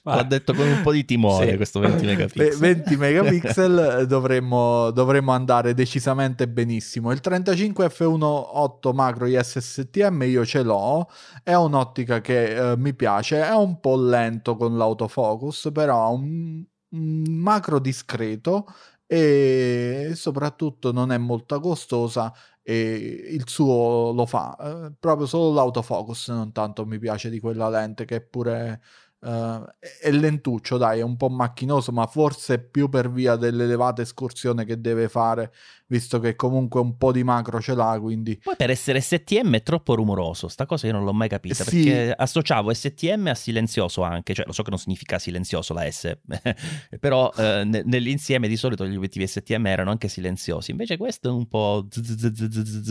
L'ha detto con un po' di timore sì. questo 20 megapixel. 20 megapixel dovremmo, dovremmo, andare decisamente benissimo. Il 35 f1.8 macro ISSTM io ce l'ho, è un'ottica che eh, mi piace, è un po' lento con l'autofocus, però ha un, un macro discreto e soprattutto non è molto costosa e il suo lo fa eh, proprio solo l'autofocus non tanto mi piace di quella lente che pure Uh, è lentuccio, dai, è un po' macchinoso, ma forse più per via dell'elevata escursione che deve fare visto che comunque un po' di macro ce l'ha, quindi... Poi per essere STM è troppo rumoroso, sta cosa io non l'ho mai capita, sì. perché associavo STM a silenzioso anche, cioè lo so che non significa silenzioso la S, però eh, nell'insieme di solito gli obiettivi STM erano anche silenziosi, invece questo è un po'...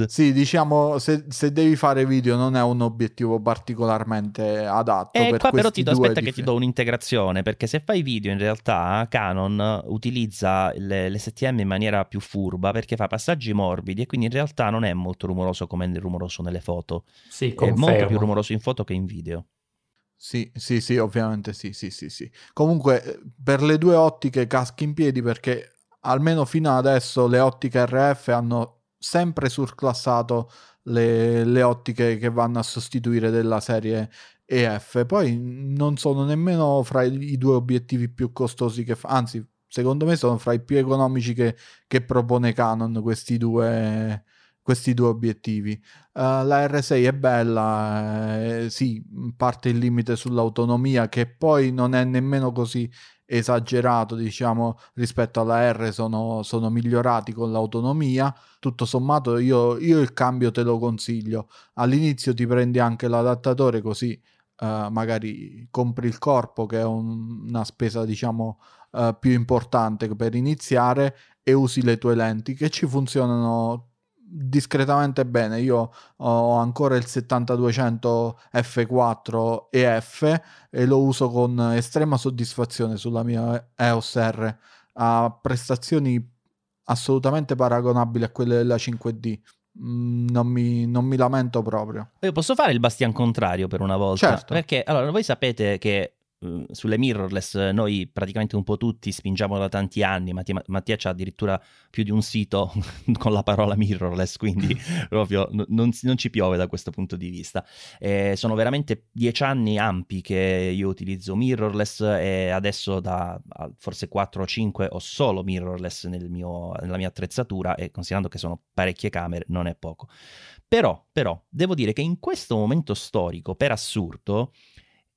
Sì, diciamo, se, se devi fare video non è un obiettivo particolarmente adatto. E qua però ti do, aspetta che ti do un'integrazione, perché se fai video in realtà Canon utilizza l'STM in maniera più furba, perché perché fa passaggi morbidi e quindi in realtà non è molto rumoroso come è rumoroso nelle foto. Sì, confermo. È molto più rumoroso in foto che in video. Sì, sì, sì, ovviamente sì, sì, sì, sì. Comunque eh, per le due ottiche caschi in piedi perché almeno fino adesso le ottiche RF hanno sempre surclassato le, le ottiche che vanno a sostituire della serie EF. Poi non sono nemmeno fra i, i due obiettivi più costosi che fa, anzi secondo me sono fra i più economici che, che propone Canon questi due, questi due obiettivi. Uh, la R6 è bella, eh, sì, parte il limite sull'autonomia che poi non è nemmeno così esagerato, diciamo, rispetto alla R sono, sono migliorati con l'autonomia. Tutto sommato io, io, il cambio te lo consiglio. All'inizio ti prendi anche l'adattatore così uh, magari compri il corpo che è un, una spesa, diciamo, uh, più importante per iniziare e usi le tue lenti che ci funzionano discretamente bene. Io ho ancora il 7200 f4 e f e lo uso con estrema soddisfazione sulla mia EOS R. Ha prestazioni assolutamente paragonabili a quelle della 5D. Mm, non mi, non mi, lamento proprio. Io posso fare il bastian contrario per una volta? Certo. Perché allora voi sapete che sulle mirrorless noi praticamente un po' tutti spingiamo da tanti anni, Mattia, Mattia c'ha addirittura più di un sito con la parola mirrorless, quindi proprio non, non, ci piove da questo punto di vista. Eh, sono veramente dieci anni ampi che io utilizzo mirrorless e adesso da forse 4 o 5 ho solo mirrorless nel mio, nella mia attrezzatura e considerando che sono parecchie camere non è poco. Però, però, devo dire che in questo momento storico, per assurdo,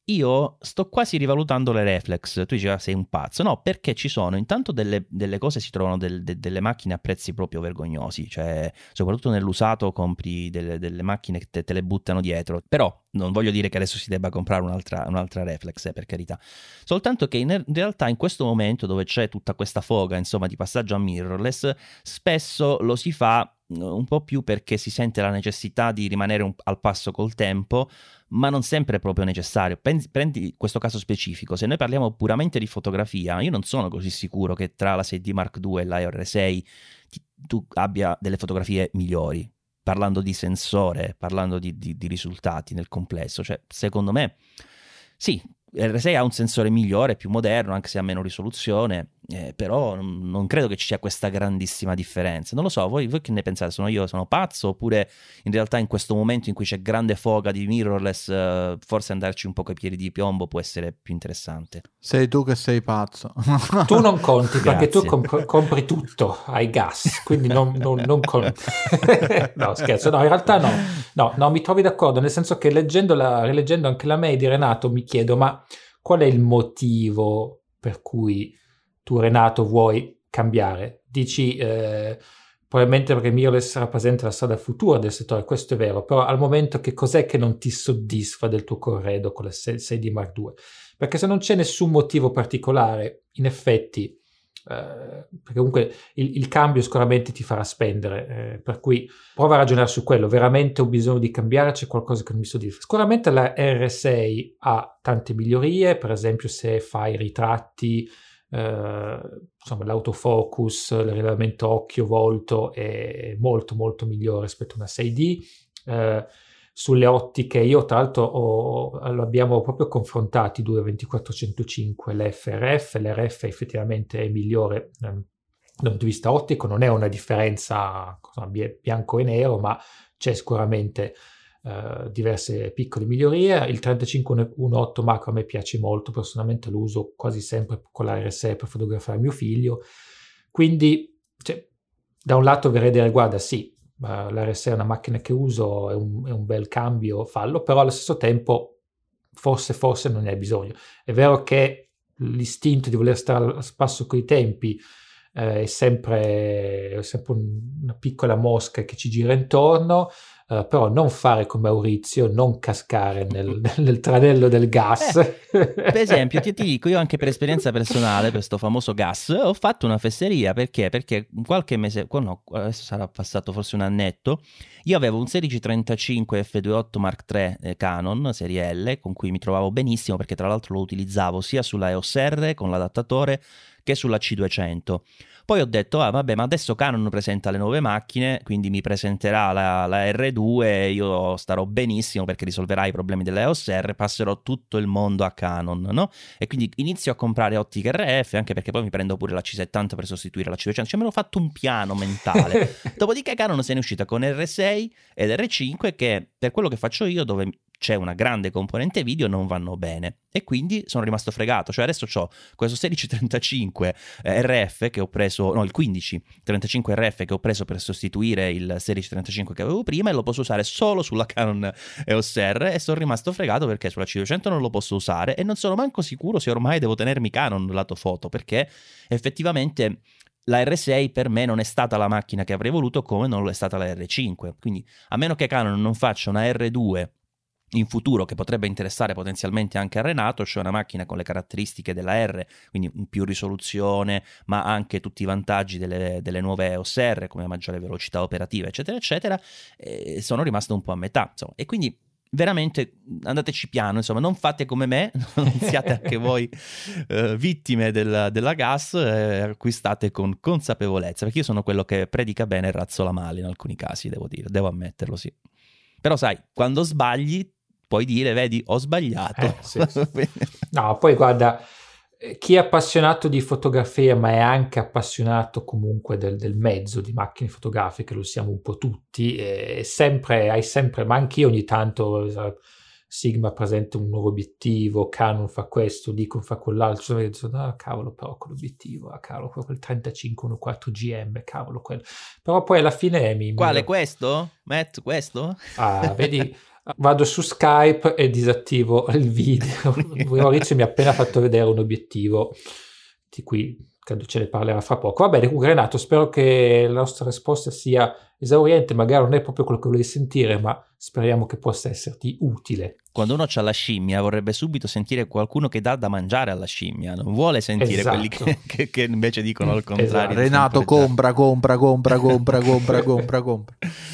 io sto quasi rivalutando le reflex. Tu dici, ah, sei un pazzo. No, perché ci sono intanto delle, delle cose, si trovano del, de, delle macchine a prezzi proprio vergognosi. Cioè, soprattutto nell'usato compri delle, delle macchine che te, te, le buttano dietro. Però non voglio dire che adesso si debba comprare un'altra, un'altra reflex, eh, per carità. Soltanto che in, realtà in questo momento dove c'è tutta questa foga, insomma, di passaggio a mirrorless, spesso lo si fa un po' più perché si sente la necessità di rimanere un, al passo col tempo, ma non sempre è proprio necessario. Prendi, prendi, questo caso specifico, se noi parliamo puramente di fotografia, io non sono così sicuro che tra la 6D Mark II e la R6 ti, tu abbia delle fotografie migliori, parlando di sensore, parlando di, di, di risultati nel complesso. Cioè, secondo me, sì, R6 ha un sensore migliore, più moderno, anche se ha meno risoluzione, eh, però non credo che ci sia questa grandissima differenza. Non lo so, voi, voi, che ne pensate? Sono io, sono pazzo? Oppure in realtà in questo momento in cui c'è grande foga di mirrorless, eh, forse andarci un po' coi piedi di piombo può essere più interessante? Sei tu che sei pazzo. tu non conti perché tu comp- compri tutto ai gas, quindi non, non, non conti. no, scherzo, no, in realtà no. no. No, mi trovi d'accordo, nel senso che leggendo la, rileggendo anche la mail di Renato mi chiedo, ma qual è il motivo per cui tu Renato vuoi cambiare. Dici eh, probabilmente perché mirrorless rappresenta la strada futura del settore, questo è vero, però al momento che cos'è che non ti soddisfa del tuo corredo con la 6D Mark II? Perché se non c'è nessun motivo particolare, in effetti, eh, perché comunque il, il, cambio sicuramente ti farà spendere, eh, per cui prova a ragionare su quello, veramente ho bisogno di cambiare, c'è qualcosa che non mi soddisfa. Sicuramente la R6 ha tante migliorie, per esempio se fai ritratti, insomma, l'autofocus, il rilevamento occhio-volto è molto molto migliore rispetto a una 6D. Eh, sulle ottiche, io tra l'altro ho, abbiamo proprio confrontati due 2405, l'FRF, l'RF effettivamente è migliore eh, dal punto di vista ottico, non è una differenza bianco e nero, ma c'è sicuramente uh, diverse piccole migliorie. Il 3518 macro a me piace molto, personalmente lo uso quasi sempre con la RSE per fotografare mio figlio. Quindi, cioè, da un lato verrei a dire, guarda, sì, uh, la RSE è una macchina che uso, è un, è un bel cambio, fallo, però allo stesso tempo forse, forse non ne hai bisogno. È vero che l'istinto di voler stare al spasso coi tempi eh, è, sempre, è sempre una piccola mosca che ci gira intorno, Uh, però non fare come Maurizio, non cascare nel, nel tranello del gas. Eh, per esempio, ti, ti, dico, io anche per esperienza personale, per questo famoso gas, ho fatto una fesseria, perché? Perché qualche mese, no, adesso sarà passato forse un annetto, io avevo un 1635 f2.8 Mark III eh, Canon, serie L, con cui mi trovavo benissimo, perché tra l'altro lo utilizzavo sia sulla EOS R con l'adattatore che sulla C200. Poi ho detto, ah vabbè, ma adesso Canon presenta le nuove macchine, quindi mi presenterà la, la R2, io starò benissimo perché risolverà i problemi della EOS R, passerò tutto il mondo a Canon, no? E quindi inizio a comprare ottiche RF, anche perché poi mi prendo pure la C70 per sostituire la C200, cioè me l'ho fatto un piano mentale. Dopodiché Canon se ne è uscita con R6 ed R5 che per quello che faccio io, dove c'è una grande componente video non vanno bene. E quindi sono rimasto fregato. Cioè adesso ho questo 1635 eh, RF che ho preso no il 1535 RF che ho preso per sostituire il 1635 che avevo prima e lo posso usare solo sulla Canon EOS R e sono rimasto fregato perché sulla C200 non lo posso usare e non sono manco sicuro se ormai devo tenermi Canon lato foto perché effettivamente la R6 per me non è stata la macchina che avrei voluto come non lo è stata la R5 quindi a meno che Canon non faccia una R2 in futuro che potrebbe interessare potenzialmente anche a Renato, cioè una macchina con le caratteristiche della R, quindi più risoluzione, ma anche tutti i vantaggi delle, delle nuove R, come maggiore velocità operativa, eccetera, eccetera, e sono rimasto un po' a metà. Insomma. E quindi veramente andateci piano, insomma, non fate come me, non siate anche voi eh, vittime del, della gas, eh, acquistate con consapevolezza, perché io sono quello che predica bene e razzola male in alcuni casi, devo dire, devo ammetterlo, sì. Però sai, quando sbagli puoi dire, vedi, ho sbagliato. Eh, sì, sì. no, poi guarda, chi è appassionato di fotografia, ma è anche appassionato comunque del, del mezzo di macchine fotografiche, lo siamo un po' tutti, e sempre, hai sempre, ma anche io ogni tanto... Sigma presenta un nuovo obiettivo, Canon fa questo, Nikon fa quell'altro, e dico, ah cavolo però quell'obiettivo, ah cavolo quel 3514 GM, cavolo quello. Però poi alla fine mi... Quale mi... questo? Matt, questo? Ah, vedi, Vado su Skype e disattivo il video. Maurizio mi ha appena fatto vedere un obiettivo di cui credo ce ne parlerà fra poco. Va bene, comunque Renato, spero che la nostra risposta sia esauriente, magari non è proprio quello che volevi sentire, ma speriamo che possa esserti utile. Quando uno ha la scimmia vorrebbe subito sentire qualcuno che dà da mangiare alla scimmia, non vuole sentire Esatto. quelli che, che- che invece dicono al contrario. Esatto. Renato già. compra, compra, compra, compra, compra, compra, compra.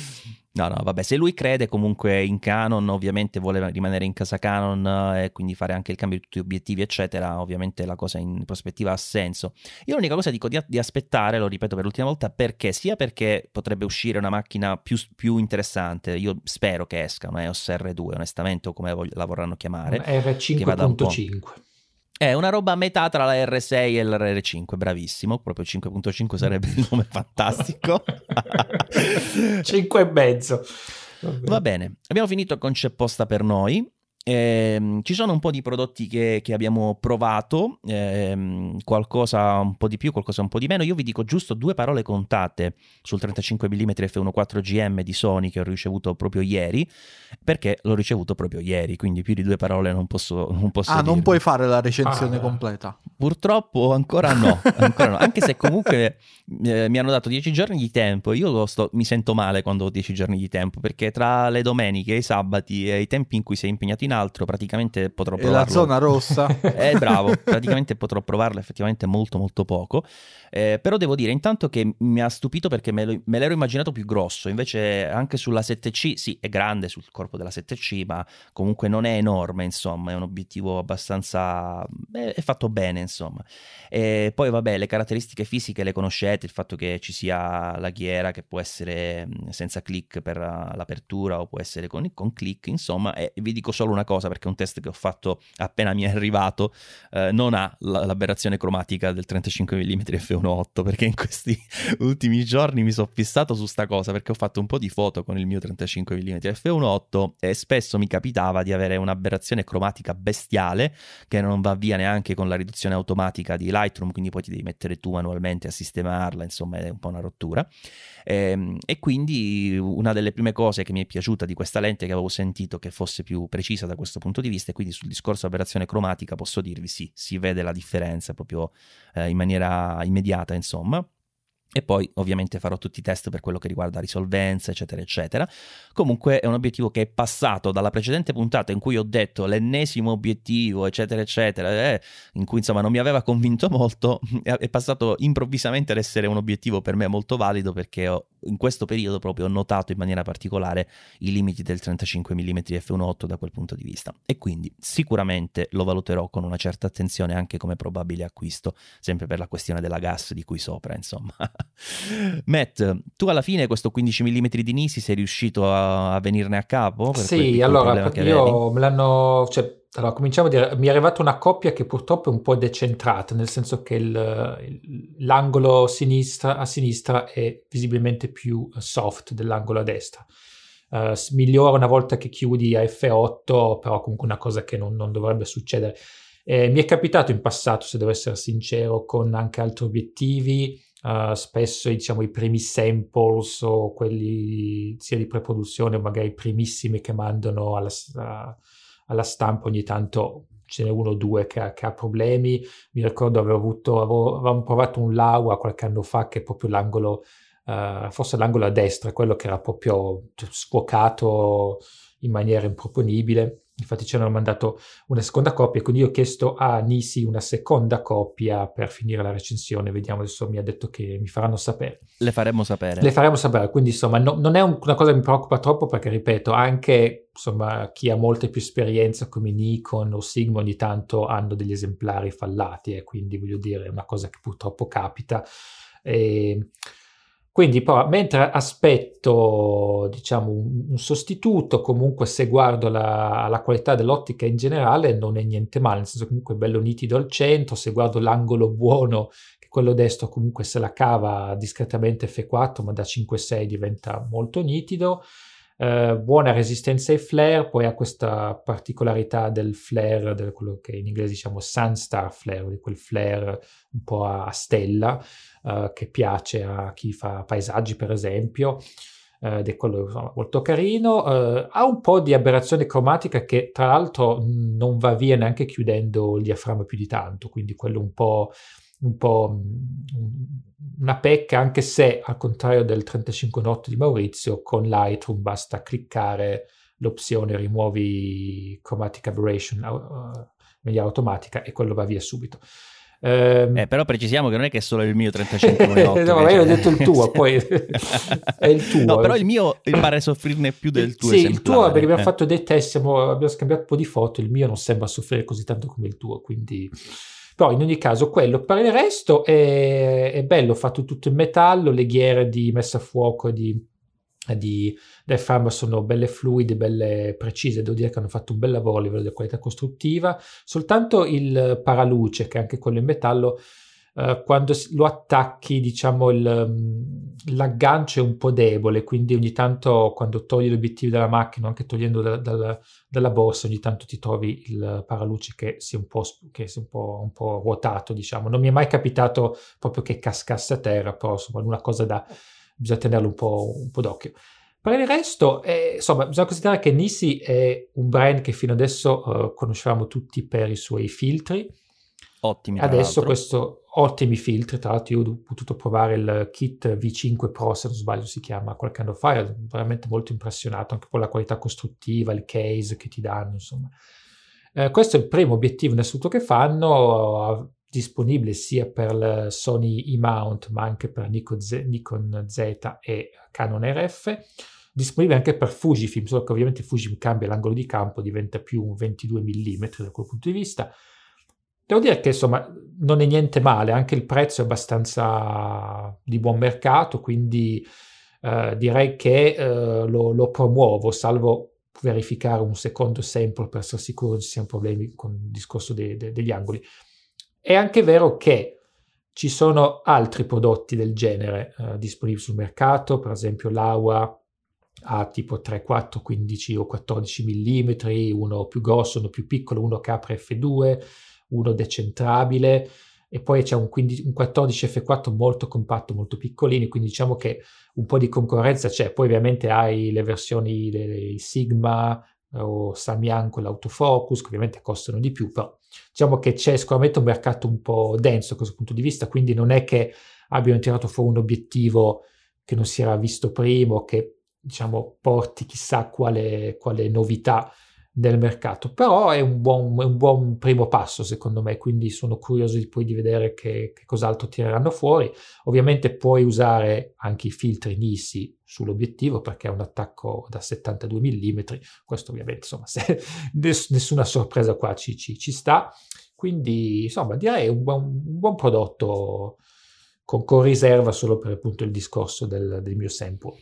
No, no, vabbè, se lui crede comunque in Canon, ovviamente vuole rimanere in casa Canon eh, e quindi fare anche il cambio di tutti gli obiettivi, eccetera, ovviamente la cosa in prospettiva ha senso. Io l'unica cosa dico di, di aspettare, lo ripeto per l'ultima volta, perché sia perché potrebbe uscire una macchina più, più interessante, io spero che esca una EOS R2, onestamente, o come la vorranno chiamare. Una vada un po'. R5.5. È una roba a metà tra la R6 e l'R5, bravissimo, proprio 5.5 sarebbe il nome fantastico. 5 e mezzo. Va bene, abbiamo finito con C'è posta per noi. Ehm, ci sono un po' di prodotti che, che abbiamo provato, ehm, qualcosa un po' di più, qualcosa un po' di meno. Io vi dico giusto due parole contate sul 35 mm f1.4 GM di Sony che ho ricevuto proprio ieri, perché l'ho ricevuto proprio ieri, quindi più di due parole non posso, non posso Ah, non dirvi. puoi fare la recensione Ah. completa. Purtroppo ancora no, ancora no. anche se comunque eh, mi hanno dato 10 giorni di tempo, io lo sto- mi sento male quando ho 10 giorni di tempo, perché tra le domeniche, i sabati e i tempi in cui sei impegnato in altro, praticamente potrò E provarlo. la zona rossa? Eh, bravo, praticamente potrò provarlo effettivamente molto molto poco, Eh, però devo dire intanto che mi ha stupito perché me, lo- me l'ero immaginato più grosso, invece anche sulla 7C, sì è grande sul corpo della 7C, ma comunque non è enorme insomma, è un obiettivo abbastanza... eh, è fatto bene insomma. E poi vabbè le caratteristiche fisiche le conoscete, il fatto che ci sia la ghiera che può essere senza click per uh, l'apertura o può essere con, con click, insomma, e vi dico solo una cosa perché un test che ho fatto appena mi è arrivato, eh, non ha la- l'aberrazione cromatica del 35 mm f1.8 perché in questi ultimi giorni mi sono fissato su sta cosa perché ho fatto un po' di foto con il mio 35 mm f1.8 e spesso mi capitava di avere un'aberrazione cromatica bestiale che non va via neanche con la riduzione automatica di Lightroom, quindi poi ti devi mettere tu manualmente a sistemarla, insomma è un po' una rottura. Ehm, E, quindi una delle prime cose che mi è piaciuta di questa lente che avevo sentito che fosse più precisa da questo punto di vista e quindi sul discorso aberrazione cromatica posso dirvi sì, si vede la differenza proprio eh, in maniera immediata insomma. E poi ovviamente farò tutti i test per quello che riguarda risolvenza, eccetera, eccetera. Comunque è un obiettivo che è passato dalla precedente puntata in cui ho detto l'ennesimo obiettivo, eccetera, eccetera, eh, in cui insomma non mi aveva convinto molto, è passato improvvisamente ad essere un obiettivo per me molto valido perché ho- in questo periodo proprio ho notato in maniera particolare i limiti del 35 mm f1.8 da quel punto di vista. E quindi sicuramente lo valuterò con una certa attenzione anche come probabile acquisto, sempre per la questione della gas di cui sopra, insomma. Matt, tu alla fine questo 15 mm di Nisi sei riuscito a, a venirne a capo? Sì, allora io me l'hanno. Cioè, allora, cominciamo a dire, mi è arrivata una coppia che purtroppo è un po' decentrata, nel senso che il- il- l'angolo sinistra, a sinistra è visibilmente più soft dell'angolo a destra. Eh, s- migliora una volta che chiudi a F8, però comunque una cosa che non, non dovrebbe succedere. Eh, mi è capitato in passato, se devo essere sincero, con anche altri obiettivi, eh, spesso diciamo i primi samples o quelli sia di preproduzione o magari primissimi che mandano alla, a- alla stampa ogni tanto ce n'è uno o due che ha, che ha problemi. Mi ricordo avevo avuto, avevo, avevamo provato un Laua qualche anno fa che è proprio l'angolo, eh, forse l'angolo a destra, quello che era proprio cioè, scuocato in maniera improponibile. Infatti ci hanno mandato una seconda copia, quindi io ho chiesto a Nisi una seconda copia per finire la recensione. Vediamo, adesso mi ha detto che mi faranno sapere. Le faremmo sapere. Le faremo sapere, quindi insomma no- non è un- una cosa che mi preoccupa troppo perché ripeto, anche insomma chi ha molta più esperienza come Nikon o Sigma ogni tanto hanno degli esemplari fallati e quindi voglio dire è una cosa che purtroppo capita. E quindi poi, mentre aspetto diciamo un, sostituto, comunque se guardo la, la qualità dell'ottica in generale non è niente male, nel senso che comunque è bello nitido al centro, se guardo l'angolo buono che quello destro comunque se la cava discretamente F4 ma da 5-6 diventa molto nitido Eh, buona resistenza ai flare poi ha questa particolarità del flare del, quello che in inglese diciamo sunstar flare di quel flare un po' a, a stella eh, che piace a chi fa paesaggi per esempio eh, ed è quello insomma, molto carino. Eh, ha un po' di aberrazione cromatica che tra l'altro non va via neanche chiudendo il diaframma più di tanto quindi quello un po' un po' una pecca, anche se al contrario del 35 note di Maurizio, con Lightroom basta cliccare l'opzione rimuovi chromatic aberration uh, media automatica e quello va via subito. Eh, eh, però precisiamo che non è che è solo il mio 35 no, ma io ho detto il tuo, poi è il tuo. No, però il mio pare soffrirne più del tuo. Sì, il tuo perché abbiamo eh. fatto dei test, abbiamo scambiato un po' di foto, il mio non sembra soffrire così tanto come il tuo, quindi... Però in ogni caso quello, per il resto è, è bello, fatto tutto in metallo, le ghiere di messa a fuoco di di diaframma sono belle fluide, belle precise, devo dire che hanno fatto un bel lavoro a livello di qualità costruttiva, soltanto il paraluce, che è anche quello in metallo, eh, quando lo attacchi, diciamo, il, mm, l'aggancio è un po' debole, quindi ogni tanto quando togli l'obiettivo dalla macchina, anche togliendo da, da, dalla borsa, ogni tanto ti trovi il paraluce che si è un po', che si è un po', un po' ruotato, diciamo. Non mi è mai capitato proprio che cascasse a terra, però insomma, una cosa da bisogna tenerlo un po', un po d'occhio. Per il resto, eh, insomma, bisogna considerare che Nissi è un brand che fino adesso uh, conoscevamo tutti per i suoi filtri. Ottimi. Adesso questo ottimi filtri, tra l'altro io ho potuto provare il kit V5 Pro, se non sbaglio si chiama, qualche anno fa, ero veramente molto impressionato anche per la qualità costruttiva, il case che ti danno, insomma. Eh, questo è il primo obiettivo in assoluto che fanno, disponibile sia per il Sony E-mount ma anche per Nikon Z, Nikon Z e Canon RF disponibile anche per Fujifilm solo che ovviamente Fujifilm cambia l'angolo di campo diventa più un 22 mm da quel punto di vista devo dire che insomma non è niente male anche il prezzo è abbastanza di buon mercato quindi eh, direi che eh, lo, lo promuovo salvo verificare un secondo sample per essere sicuro che ci siano problemi con il discorso de, de, degli angoli. È anche vero che ci sono altri prodotti del genere eh, disponibili sul mercato, per esempio l'AWA ha tipo 3, 4, 15 o 14 mm, uno più grosso, uno più piccolo, uno che apre F2, uno decentrabile e poi c'è un, 15, un 14 F4 molto compatto, molto piccolini, quindi diciamo che un po' di concorrenza c'è. Poi ovviamente hai le versioni dei Sigma o Samyang con l'autofocus, che ovviamente costano di più, però diciamo che c'è sicuramente un mercato un po' denso da questo punto di vista, quindi non è che abbiano tirato fuori un obiettivo che non si era visto prima o che diciamo porti chissà quale, quale novità del mercato, però è un, buon, è un buon primo passo secondo me, quindi sono curioso di poi di vedere che, che cos'altro tireranno fuori. Ovviamente puoi usare anche i filtri NISI sull'obiettivo perché è un attacco da 72 mm, questo ovviamente insomma se, nessuna sorpresa qua ci, ci, ci, sta, quindi insomma direi un buon, un buon prodotto con, con, riserva solo per appunto il discorso del, del mio sample.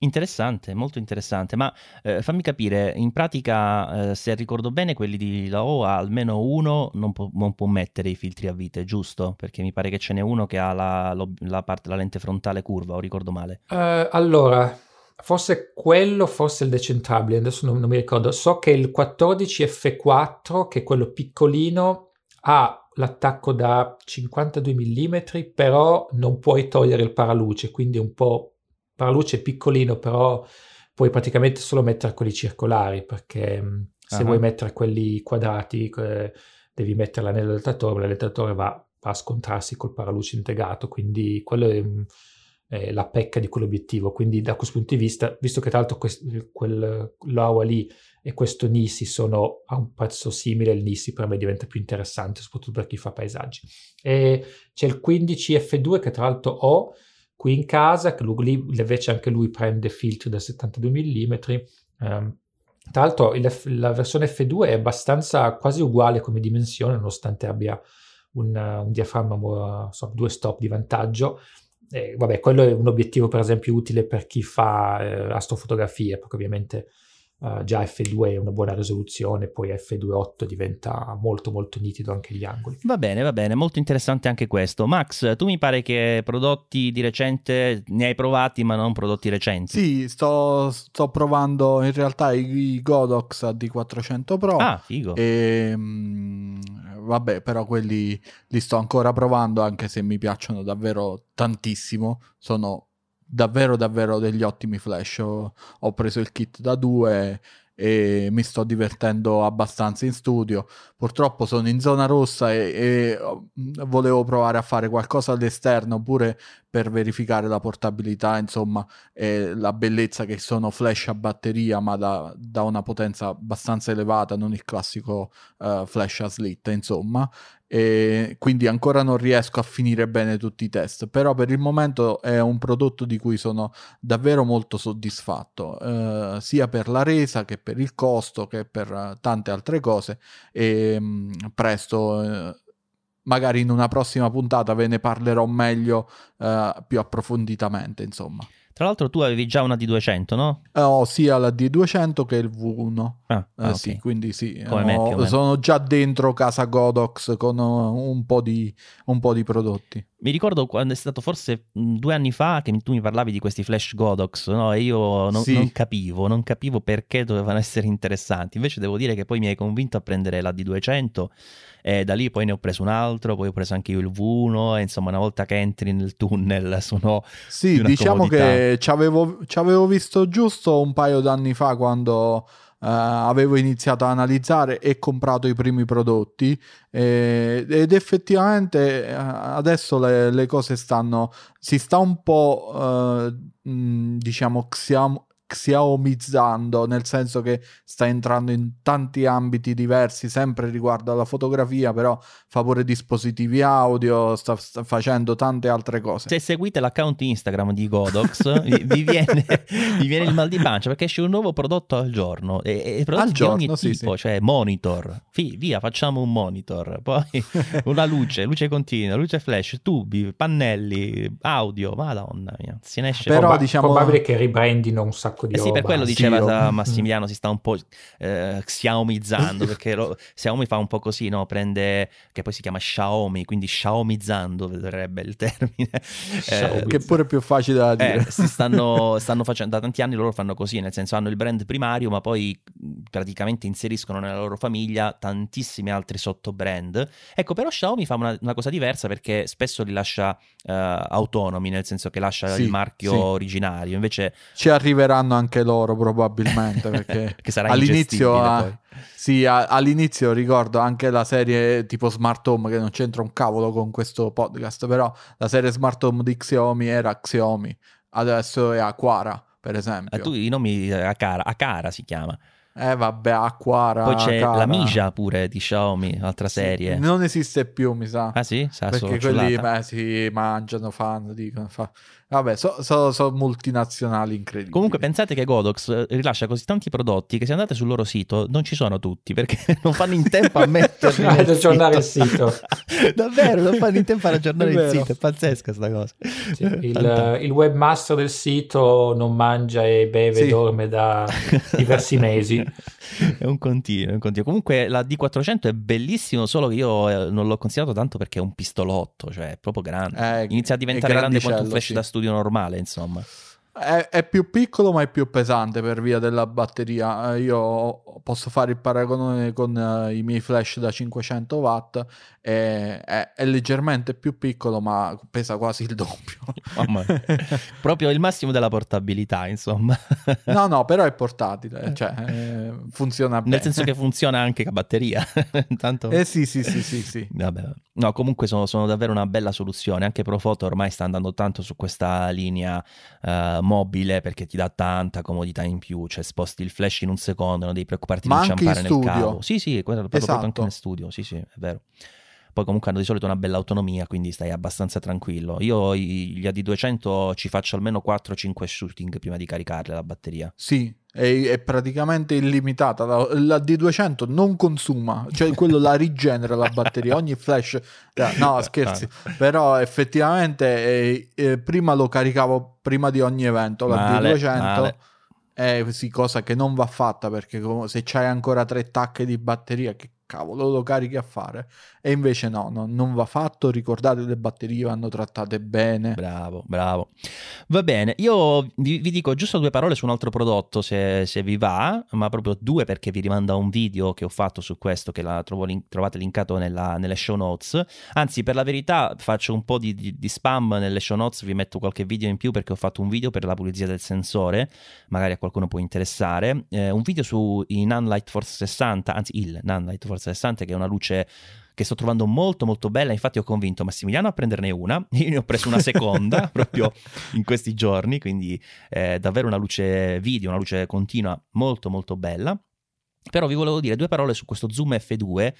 Interessante, molto interessante, ma eh, fammi capire, in pratica, eh, se ricordo bene, quelli di Laowa, almeno uno non, po- non, può mettere i filtri a vite, giusto? Perché mi pare che ce n'è uno che ha la, lo, la, parte, la lente frontale curva, o ricordo male? Uh, allora, forse quello, forse il decentrabile, adesso non, non mi ricordo. So che il 14F4, che è quello piccolino, ha l'attacco da 52 mm, però non puoi togliere il paraluce, quindi è un po' paraluce è piccolino, però puoi praticamente solo mettere quelli circolari, perché mm, se uh-huh. vuoi mettere quelli quadrati eh, devi mettere l'anello deltatore, l'allettatore va, va, a scontrarsi col paraluce integrato, quindi quello è, mm, è, la pecca di quell'obiettivo. Quindi da questo punto di vista, visto che tra l'altro quel, quel, l'AWA lì e questo Nisi sono a un prezzo simile, il Nisi per me diventa più interessante, soprattutto per chi fa paesaggi. E c'è il 15F2 che tra l'altro ho, qui in casa, che lui, invece anche lui prende filtri da 72 mm. Um, tra l'altro il, la versione F2 è abbastanza quasi uguale come dimensione, nonostante abbia un, un diaframma, so, due stop di vantaggio. E, vabbè, quello è un obiettivo per esempio utile per chi fa eh, astrofotografie, perché ovviamente Uh, già F2 è una buona risoluzione, poi F2.8 diventa molto molto nitido anche gli angoli. Va bene, va bene, molto interessante anche questo. Max, tu mi pare che prodotti di recente ne hai provati, ma non prodotti recenti. Sì, sto, sto provando in realtà i, i Godox D400 Pro. Ah, figo. E, mh, mm, vabbè, però quelli li sto ancora provando, anche se mi piacciono davvero tantissimo. Sono davvero davvero degli ottimi flash ho, ho preso il kit da due e mi sto divertendo abbastanza in studio. Purtroppo sono in zona rossa e, e volevo provare a fare qualcosa all'esterno pure per verificare la portabilità, insomma, e la bellezza che sono flash a batteria, ma da, da una potenza abbastanza elevata, non il classico uh, flash a slit, insomma e quindi ancora non riesco a finire bene tutti i test, però per il momento è un prodotto di cui sono davvero molto soddisfatto, eh, sia per la resa che per il costo che per tante altre cose e mh, mm, presto eh, magari in una prossima puntata ve ne parlerò meglio eh, più approfonditamente, insomma. Tra l'altro tu avevi già una D200, no? Eh, ho sia la D200 che il V1. Ah, eh, okay. Sì, quindi sì, Come ho, sono già dentro casa Godox con un po, di, un po' di prodotti. Mi ricordo quando è stato forse due anni fa che tu mi parlavi di questi flash Godox, no? E io non, Sì. non capivo, non capivo perché dovevano essere interessanti. Invece devo dire che poi mi hai convinto a prendere la D200 e da lì poi ne ho preso un altro, poi ho preso anche io il V1 e insomma una volta che entri nel tunnel sono... di Sì, una diciamo comodità. che ci avevo, ci avevo visto giusto un paio d'anni fa quando avevo iniziato a analizzare e comprato i primi prodotti eh, ed effettivamente eh, adesso le, le cose stanno, si sta un po' eh, diciamo xiam- xiaomizzando nel senso che sta entrando in tanti ambiti diversi sempre riguardo alla fotografia però fa pure dispositivi audio sta, sta facendo tante altre cose. Se seguite l'account Instagram di Godox vi, vi viene, vi viene il mal di pancia perché esce un nuovo prodotto al giorno. E, e prodotti Al di giorno, ogni sì, tipo, sì. cioè monitor, Fi- via facciamo un monitor, poi una luce, luce continua, luce flash, tubi, pannelli, audio, madonna mia, se ne esce Però, Proba- diciamo- Probabile che ribrandino un sacco di Eh sì, roba. per quello sì, diceva io- sa- Massimiliano si sta un po' eh, xiaomizzando perché lo- Xiaomi fa un po' così, no? Prende, che poi si chiama Xiaomi, quindi xiaomizzando verrebbe il termine. Eh, che è pure più facile da dire eh, si stanno, stanno facendo da tanti anni loro fanno così, nel senso hanno il brand primario, ma poi mh, praticamente inseriscono nella loro famiglia tantissimi altri sottobrand. Ecco, però Xiaomi fa una, una cosa diversa perché spesso li lascia eh, autonomi, nel senso che lascia Sì, il marchio sì. originario, invece ci arriveranno anche loro probabilmente perché all'inizio poi. sì, a- all'inizio ricordo anche la serie tipo Smart Home che non c'entra un cavolo con questo podcast però la serie Smart Home di Xiaomi era Xiaomi adesso è Aquara per esempio Eh, tu i nomi eh, Akara, Akara si chiama. eh vabbè Aquara Poi c'è Akara. la Mija pure di Xiaomi, altra serie. non esiste più mi sa Ah sì? Sa perché quelli beh, si mangiano fanno dicono fa... vabbè sono multinazionali incredibili Comunque pensate che Godox eh, rilascia così tanti prodotti che se andate sul loro sito non ci sono tutti perché non fanno in tempo a metterli Ad aggiornare il sito. Davvero, non fanno in tempo ad aggiornare il sito, è pazzesca sta cosa. Sì, il, il webmaster del sito non mangia e beve e Sì. dorme da diversi mesi. È un continuo, è un continuo. Comunque la D400 è bellissimo, solo che io eh, non l'ho considerato tanto perché è un pistolotto, cioè è proprio grande. Eh, Inizia a diventare grande quanto un flash sì. da studio normale, insomma. È, è più piccolo ma è più pesante per via della batteria. Eh, Io posso fare il paragone con eh, i miei flash da 500 watt. e- è, è leggermente più piccolo ma pesa quasi il doppio. Mia. Proprio il massimo della portabilità, insomma. no, no, però è portatile, cioè eh, funziona bene. Nel senso che funziona anche a batteria. Intanto... Eh sì, sì, sì, sì, sì. Vabbè. No, comunque sono, sono davvero una bella soluzione. Anche Profoto ormai sta andando tanto su questa linea eh, mobile perché ti dà tanta comodità in più. Cioè, sposti il flash in un secondo, non devi preoccuparti Ma di inciampare nel cavo. Sì, sì, quello proprio Esatto. anche in studio. Sì, sì, è vero. Poi comunque hanno di solito una bella autonomia, quindi stai abbastanza tranquillo. Io gli AD200 ci faccio almeno 4-5 shooting prima di caricarle la batteria. Sì, è, è praticamente illimitata. La, la D200 non consuma, cioè quello la rigenera la batteria. Ogni flash, eh, no scherzi, però effettivamente eh, eh, prima lo caricavo prima di ogni evento. La Male, D200 male. è sì, cosa che non va fatta perché se c'hai ancora tre tacche di batteria, che cavolo, lo carichi a fare. E invece no, no non va fatto. Ricordate le batterie vanno trattate bene. Bravo, bravo. Va bene, io vi, vi dico giusto due parole su un altro prodotto se, se, vi va, ma proprio due perché vi rimando a un video che ho fatto su questo che la trovo, trovate linkato nella, nelle show notes. Anzi, per la verità faccio un po' di, di, di spam nelle show notes, vi metto qualche video in più perché ho fatto un video per la pulizia del sensore, magari a qualcuno può interessare. Eh, un video su i Nanlite Force 60, anzi il Nanlite Force 60 che è una luce che sto trovando molto molto bella, infatti ho convinto Massimiliano a prenderne una, io ne ho preso una seconda proprio in questi giorni, quindi eh, davvero una luce video, una luce continua molto molto bella. Però vi volevo dire due parole su questo Zoom F2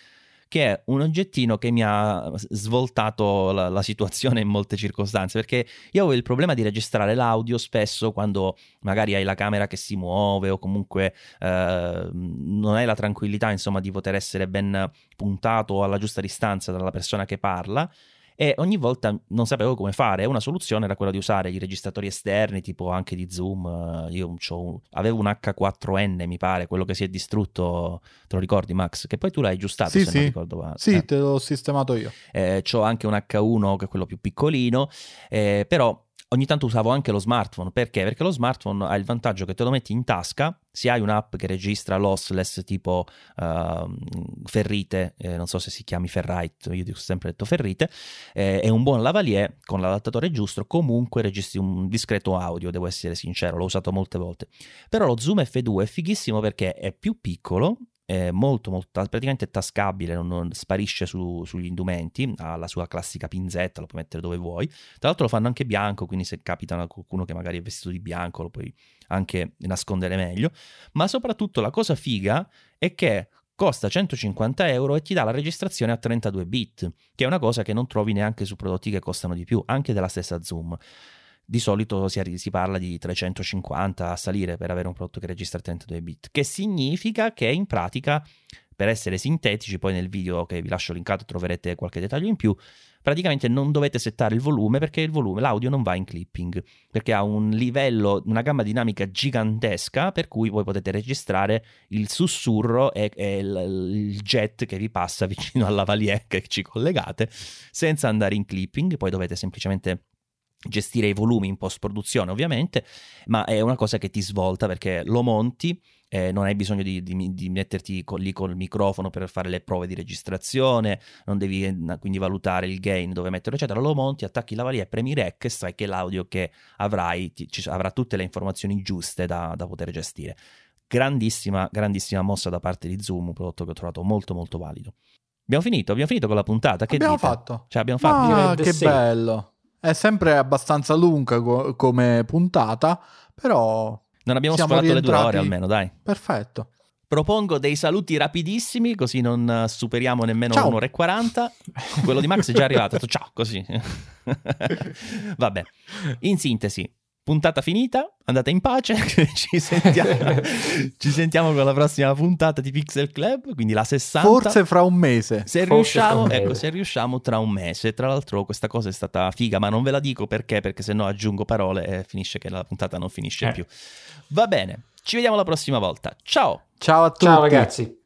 che è un oggettino che mi ha svoltato la, la, situazione in molte circostanze, perché io avevo il problema di registrare l'audio spesso quando magari hai la camera che si muove o comunque eh, non hai la tranquillità insomma di poter essere ben puntato alla giusta distanza dalla persona che parla e ogni volta non sapevo come fare. Una soluzione era quella di usare i registratori esterni, tipo anche di Zoom. Io avevo un H4N, mi pare, quello che si è distrutto, te lo ricordi Max? Che poi tu l'hai aggiustato, sì, se sì. non ricordo Sì, eh. te l'ho sistemato io. Eh, ho anche un H1 che è quello più piccolino, eh, però ogni tanto usavo anche lo smartphone. Perché? Perché lo smartphone ha il vantaggio che te lo metti in tasca, se hai un'app che registra lossless tipo uh, ferrite, eh, non so se si chiami Ferrite, io ho sempre detto ferrite, eh, è un buon lavalier con l'adattatore giusto, comunque registri un discreto audio, devo essere sincero, l'ho usato molte volte. Però lo Zoom F2 è fighissimo perché è più piccolo, è molto, molto praticamente tascabile, non, non sparisce su, sugli indumenti, ha la sua classica pinzetta, lo puoi mettere dove vuoi. Tra l'altro lo fanno anche bianco, quindi se capita qualcuno che magari è vestito di bianco lo puoi anche nascondere meglio. Ma soprattutto la cosa figa è che costa 150 euro e ti dà la registrazione a 32 bit, che è una cosa che non trovi neanche su prodotti che costano di più, anche della stessa Zoom di solito si, si, parla di 350 a salire per avere un prodotto che registra 32 bit, che significa che in pratica, per essere sintetici, poi nel video che vi lascio linkato troverete qualche dettaglio in più, praticamente non dovete settare il volume perché il volume, l'audio non va in clipping, perché ha un livello, una gamma dinamica gigantesca per cui voi potete registrare il sussurro e, e il, il, jet che vi passa vicino alla lavalier che ci collegate senza andare in clipping, poi dovete semplicemente gestire i volumi in post produzione ovviamente ma è una cosa che ti svolta perché lo monti eh, non hai bisogno di, di, di metterti con, lì col microfono per fare le prove di registrazione non devi eh, quindi valutare il gain dove metterlo eccetera. Lo monti attacchi la valia premi rec e sai che l'audio che avrai ti, ci, avrà tutte le informazioni giuste da, da poter gestire. Grandissima grandissima mossa da parte di Zoom un prodotto che ho trovato molto molto valido. Abbiamo finito? Abbiamo finito con la puntata? Che abbiamo dite? fatto. Cioè abbiamo fatto. Ah, che bello è sempre abbastanza lunga co- come puntata, però... Non abbiamo sforato rientrati... le due ore almeno, dai. Perfetto. Propongo dei saluti rapidissimi, così non superiamo nemmeno Ciao. un'ora e quaranta. Quello di Max è già arrivato. Ciao, così. Vabbè. In sintesi, puntata finita, andate in pace, ci sentiamo, ci sentiamo con la prossima puntata di Pixel Club, quindi la 60. Forse fra un mese. Se riusciamo, un ecco, se riusciamo tra un mese. Tra l'altro questa cosa è stata figa, ma non ve la dico perché, perché se no aggiungo parole e finisce che la puntata non finisce eh. più. Va bene, ci vediamo la prossima volta. Ciao! Ciao a tutti! Ciao ragazzi!